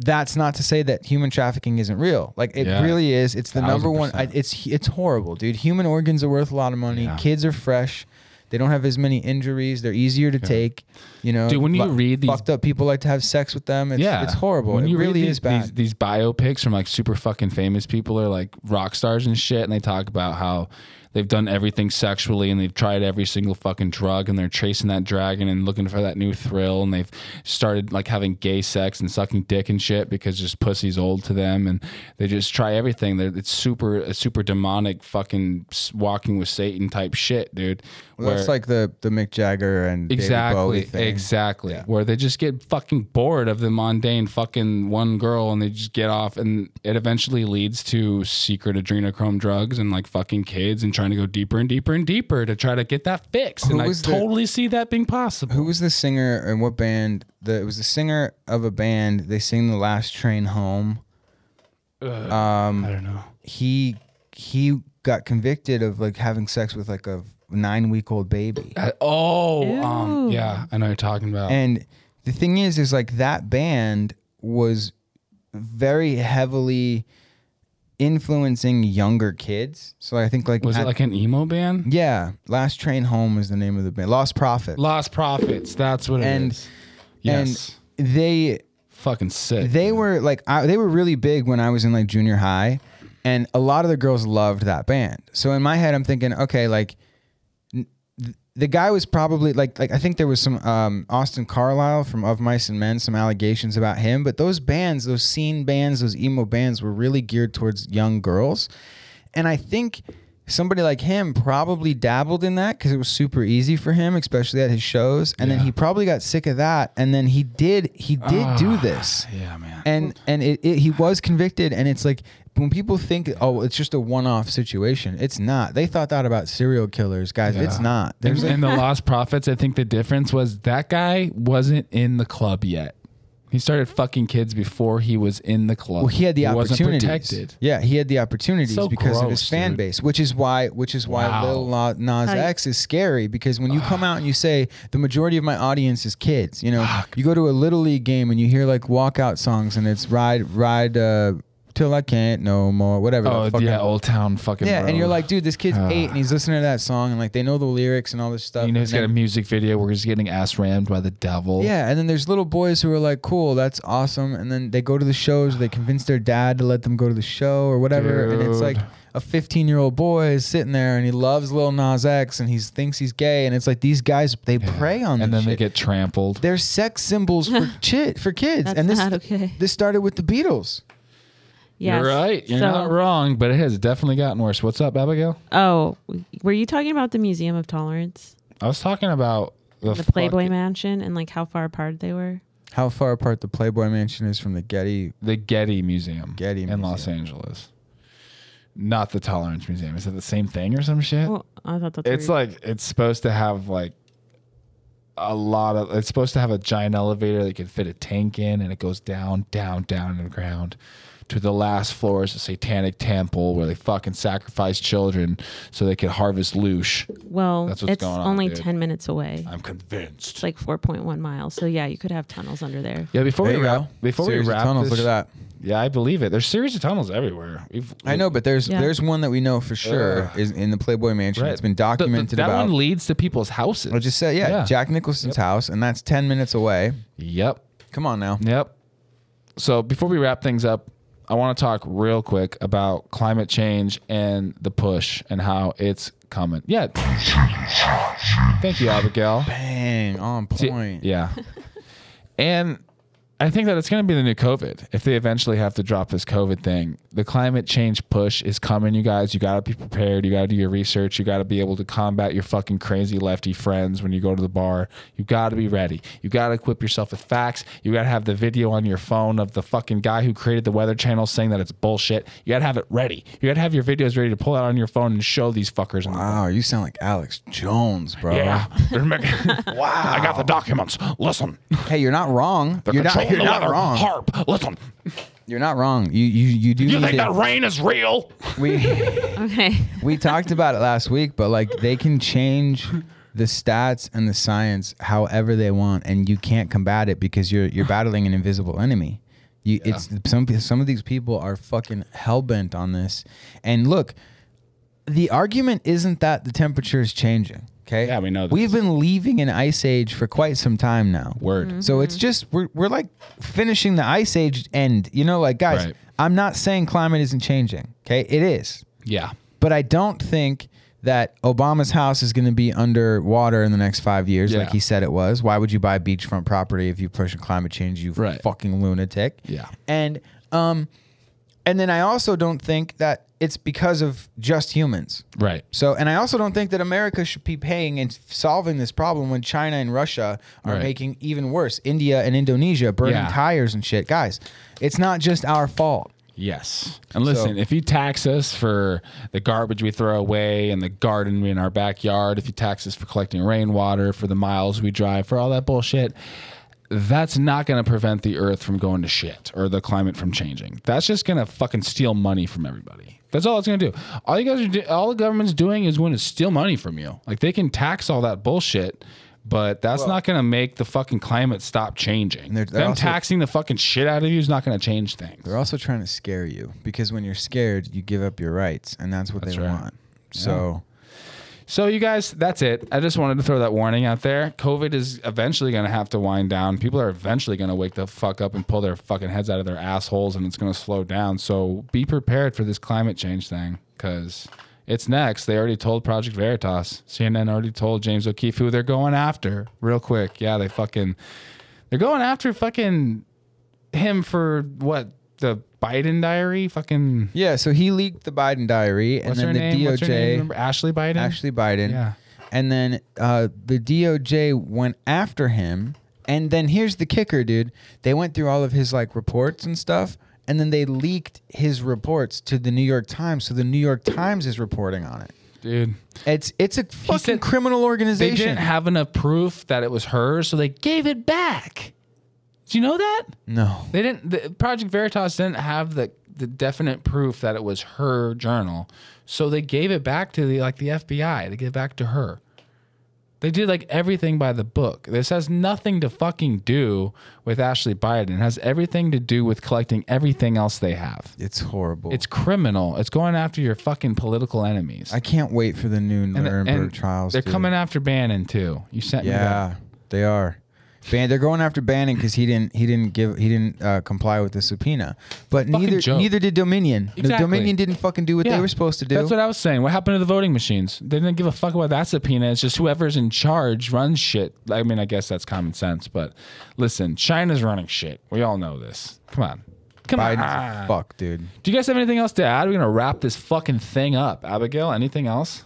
that's not to say that human trafficking isn't real. Like it Yeah. really is. It's the Thousand number one. I, percent. it's it's horrible, dude. Human organs are worth a lot of money. Yeah. Kids are fresh. They don't have as many injuries. They're easier to take. You know, Dude, when you read these- fucked up people like to have sex with them. It's, yeah, it's horrible. When it you really these, is bad. These, these biopics from like super fucking famous people or like rock stars and shit, and they talk about how they've done everything sexually and they've tried every single fucking drug and they're chasing that dragon and looking for that new thrill and they've started like having gay sex and sucking dick and shit because just pussy's old to them and they just try everything. They're, it's super a super demonic fucking walking with Satan type shit, dude. Well, that's like the the Mick Jagger and David Bowie Exactly, thing. exactly. Yeah. Where they just get fucking bored of the mundane fucking one girl and they just get off, and it eventually leads to secret adrenochrome drugs and like fucking kids and trying to go deeper and deeper and deeper to try to get that fix. Who and I the- totally see that being possible. Who was the singer and what band? The it was the singer of a band. They sing the last train home. Um, I don't know. he he got convicted of like having sex with like a nine week old baby. Uh, oh, um, yeah, I know you're talking about. And the thing is, is like that band was very heavily influencing younger kids. So I think like was at- it like an emo band? yeah, Last Train Home is the name of the band. Lostprophet. Lost Prophets. That's what it is. And- yes, And they fucking sick. they were like I, they were really big when I was in like junior high, and a lot of the girls loved that band. So in my head, I'm thinking, okay, like n- th- the guy was probably like like I think there was some um, Austin Carlile from Of Mice and Men, some allegations about him. But those bands, those scene bands, those emo bands, were really geared towards young girls, and I think. Somebody like him probably dabbled in that because it was super easy for him, especially at his shows. And then he probably got sick of that. And then he did he did do Ah, this yeah, man. and and it, it, he was convicted and it's like when people think oh it's just a one-off situation it's not they thought that about serial killers guys it's Yeah. not And, like, and the Lostprophets, I think the difference was that guy wasn't in the club yet. He started fucking kids before he was in the club. well he had the wasn't opportunities protected. yeah he had the opportunities So because of his fan dude. base which is why which is why Wow. Lil Na- Nas How X is scary because when you come out and you say the majority of my audience is kids you know you go to a little league game and you hear like walkout songs and it's ride ride uh till I can't no more whatever the Oh fucking- yeah, Old Town fucking. yeah, and you're like, dude, this kid's eight and he's listening to that song and like they know the lyrics and all this stuff. you know, and he's got a then- music video where he's getting ass rammed by the devil. yeah, and then there's little boys who are like, cool, that's awesome, and then they go to the shows, they convince their dad to let them go to the show or whatever, and it's like Dude. a 15 year old boy is sitting there and he loves Lil Nas X and he thinks he's gay, and it's like these guys they prey on and this then they shit. get trampled. they're sex symbols for chit for kids, That's and this not okay. this started with the Beatles. Yes. You're right. You're So- not wrong, but it has definitely gotten worse. What's up, Abigail? Oh, were you talking about the Museum of Tolerance, I was talking about the, the Playboy fucking- Mansion, and like how far apart they were? How far apart the Playboy Mansion is from the Getty? the Getty Museum, Getty in Los Angeles. Not the Tolerance Museum. Is it the same thing or some shit? Well, I thought that's it's weird. like it's supposed to have like a lot of it's supposed to have a giant elevator that can fit a tank in and it goes down down down in the ground to the last floor is a satanic temple where they fucking sacrifice children so they could harvest loosh well, that's what's it's going on, only dude. ten minutes away. i'm convinced It's like four point one miles. So yeah, you could have tunnels under there. yeah before There we you wrap go. before Series we of wrap tunnels. this- Look at that. yeah i believe it there's series of tunnels everywhere We've, I know, but there's Yeah. there's one that we know for sure Ugh. is in the Playboy Mansion. Right. It's been The- the- documented that about. one leads to people's houses I just said, yeah, Yeah. Jack Nicholson's house, and that's ten minutes away. yep Come on now. Yep. So before we wrap things up, I want to talk real quick about climate change and the push and how it's coming. Yeah. Thank you, Abigail. Bang on point. yeah. and I think that it's going to be the new COVID. If they eventually have to drop this COVID thing, the climate change push is coming, you guys. You got to be prepared. You got to do your research. You got to be able to combat your fucking crazy lefty friends when you go to the bar. You got to be ready. You got to equip yourself with facts. You got to have the video on your phone of the fucking guy who created the Weather Channel saying that it's bullshit. You got to have it ready. You got to have your videos ready to pull out on your phone and show these fuckers. Wow, you sound like Alex Jones, bro. yeah. wow. I got the documents. Listen. Hey, you're not wrong. They're You're not, you're the not weather. wrong. Harp. Listen. You're not wrong. You you you do. You need think to- that rain is real? we Okay. we talked about it last week, but like they can change the stats and the science however they want, and you can't combat it because you're you're battling an invisible enemy. You, it's some some of these people are fucking hell bent on this, and look, the argument isn't that the temperature is changing. Okay. Yeah, we know this. We've been leaving an ice age for quite some time now. Word. So it's just we're we're like finishing the ice age end. You know, like guys, Right. I'm not saying climate isn't changing. Okay, it is, Yeah. but I don't think that Obama's house is going to be underwater in the next five years, like he said it was. Why would you buy beachfront property if you push climate change? You Right. fucking lunatic. Yeah. And um, and then I also don't think that it's because of just humans. Right. So, and I also don't think that America should be paying and solving this problem when China and Russia are Right. making even worse. India and Indonesia burning Yeah. tires and shit. Guys, it's not just our fault. Yes. And listen, So- if you tax us for the garbage we throw away and the garden in our backyard, if you tax us for collecting rainwater, for the miles we drive, for all that bullshit, that's not going to prevent the earth from going to shit or the climate from changing. That's just going to fucking steal money from everybody. That's all it's going to do. All you guys are do- all the government's doing is going to steal money from you. Like they can tax all that bullshit, but that's not going to make the fucking climate stop changing. they're- they're Them also- taxing the fucking shit out of you is not going to change things. They're also trying to scare you because when you're scared, you give up your rights, and that's what That's they right. want. So, So you guys, that's it. I just wanted to throw that warning out there. COVID is eventually going to have to wind down. People are eventually going to wake the fuck up and pull their fucking heads out of their assholes, and it's going to slow down. So be prepared for this climate change thing because it's next. They already told Project Veritas. CNN already told James O'Keefe who they're going after. Real quick, yeah, they fucking they're going after fucking him for what the Biden diary. Fucking yeah, so he leaked the Biden diary, and then the name? What's her name? DOJ, Remember Ashley Biden. Ashley Biden, Yeah. and then uh, the DOJ went after him. And then here's the kicker, dude. They went through all of his like reports and stuff, and then they leaked his reports to the New York Times. So the New York Times is reporting on it. dude. It's it's a fucking criminal They organization. didn't have enough proof that it was hers, so they gave it back. Do you know that? no. They didn't. The Project Veritas didn't have the the definite proof that it was her journal, so they gave it back to the like the FBI. They gave it back to her. They did like everything by the book. This has nothing to fucking do with Ashley Biden. It has everything to do with collecting everything else they have. It's horrible. It's criminal. It's going after your fucking political enemies. I can't wait for the new And- Nuremberg and trials. They're dude. coming after Bannon too. You sent me that. Yeah, they are. Ban- they're going after Bannon because he didn't he didn't give he didn't uh, comply with the subpoena. But Fucking neither joke. neither did Dominion. The Exactly. Dominion didn't fucking do what Yeah. they were supposed to do. That's what I was saying. What happened to the voting machines? They didn't give a fuck about that subpoena. It's just whoever's in charge runs shit. I mean, I guess that's common sense, but listen, China's running shit. We all know this. Come on. Come Biden's on. a fuck, dude. Do you guys have anything else to add? We're going to wrap this fucking thing up. Abigail, anything else?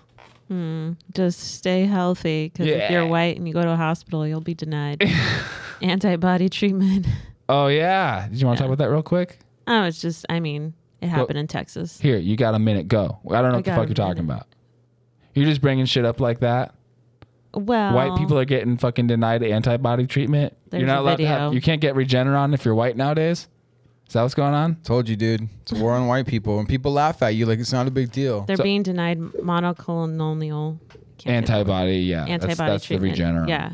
Hmm. Just stay healthy because if you're white and you go to a hospital, you'll be denied antibody treatment. Oh, yeah. Did you want to talk about that real quick? Oh, it's just, I mean, it happened in Texas. Here, you got a minute. Go. I don't know I what the fuck you're talking minute. about. You're just bringing shit up like that. Well, white people are getting fucking denied antibody treatment. You're not allowed to have. You can't get Regeneron if you're white nowadays. Is that what's going on? Told you, dude. It's a war on white people, and people laugh at you like it's not a big deal. they're So- being denied monoclonal can't get the. Antibody, yeah, antibody that's, the treatment. Regeneron. Yeah,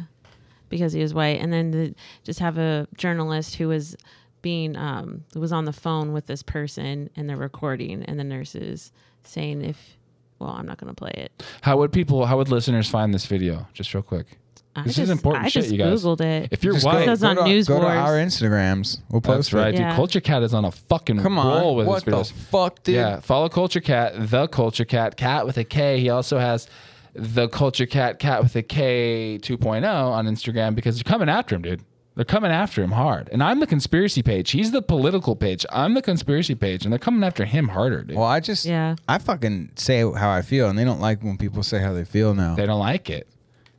because he was white, and then the, just have a journalist who was being um who was on the phone with this person, and they're recording, and the nurses saying if well, I'm not going to play it. How would people? How would listeners find this video? Just real quick. I This just, is important I shit, just you guys. googled it. If you're Just white, It says on go, to, News go to Wars. our Instagrams. We'll post that's right, it. Yeah. dude. Culture Kat is on a fucking Come roll on. with What his the videos. fuck, dude? Yeah, follow Culture Kat, the Culture Kat, cat with a K. He also has the Culture Kat, cat with a K 2.0 on Instagram because they're coming after him, dude. They're coming after him hard. And I'm the conspiracy page. He's the political page. I'm the conspiracy page, and they're coming after him harder, dude. Well, I just, Yeah. I fucking say how I feel, and they don't like when people say how they feel now. They don't like it.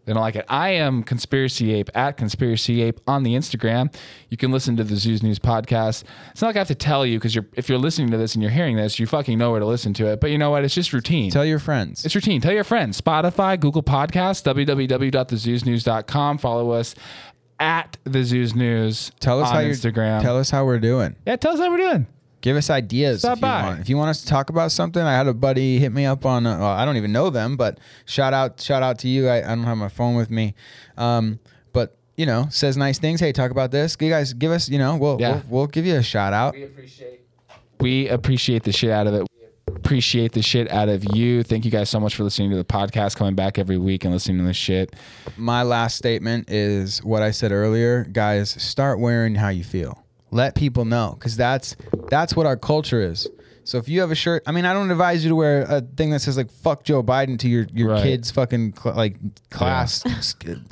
They don't like it. I am Conspiracy Ape at Conspiracy Ape on the Instagram. You can listen to the Zeus News podcast. It's not like I have to tell you because you're if you're listening to this and you're hearing this, you fucking know where to listen to it. But you know what? It's just routine. Tell your friends. It's routine. Tell your friends. Spotify, Google Podcasts, www.thezoosnews.com. Follow us at the Zeus News Tell us on how Instagram. Tell us how we're doing. yeah, tell us how we're doing. Give us ideas Stop if you by. want. If you want us to talk about something, I had a buddy hit me up on. Uh, well, I don't even know them, but shout out, shout out to you. I, I don't have my phone with me, um, but you know, says nice things. Hey, talk about this. You guys, give us. You know, we'll Yeah. we'll, we'll give you a shout out. We appreciate We appreciate the shit out of it. We appreciate the shit out of you. Thank you guys so much for listening to the podcast, coming back every week and listening to this shit. My last statement is what I said earlier, guys. Start wearing how you feel. Let people know, because that's that's what our culture is. So if you have a shirt, I mean, I don't advise you to wear a thing that says like "fuck Joe Biden" to your your Right. kids' fucking cl- like class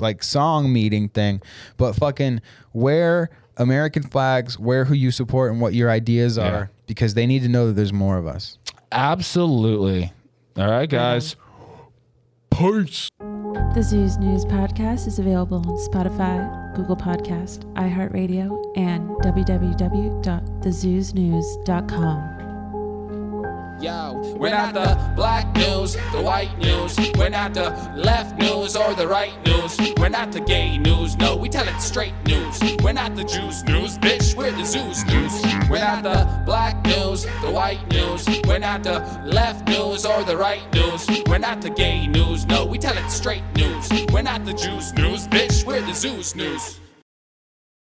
like song meeting thing, but fucking wear American flags, wear who you support and what your ideas Yeah. are, because they need to know that there's more of us. Absolutely. All right, guys. Peace. The Zoo's News podcast is available on Spotify, Google Podcast, iHeartRadio, and www.thezoosnews.com. Yo, we're not the black news, the white news. We're not the left news or the right news. We're not the gay news, no, we tell it straight news. We're not the Jews news, bitch, we're the Zeus news. We're not the black news, the white news. We're not the left news or the right news. We're not the gay news, no, we tell it straight news. We're not the Jews news, bitch, we're the Zeus news.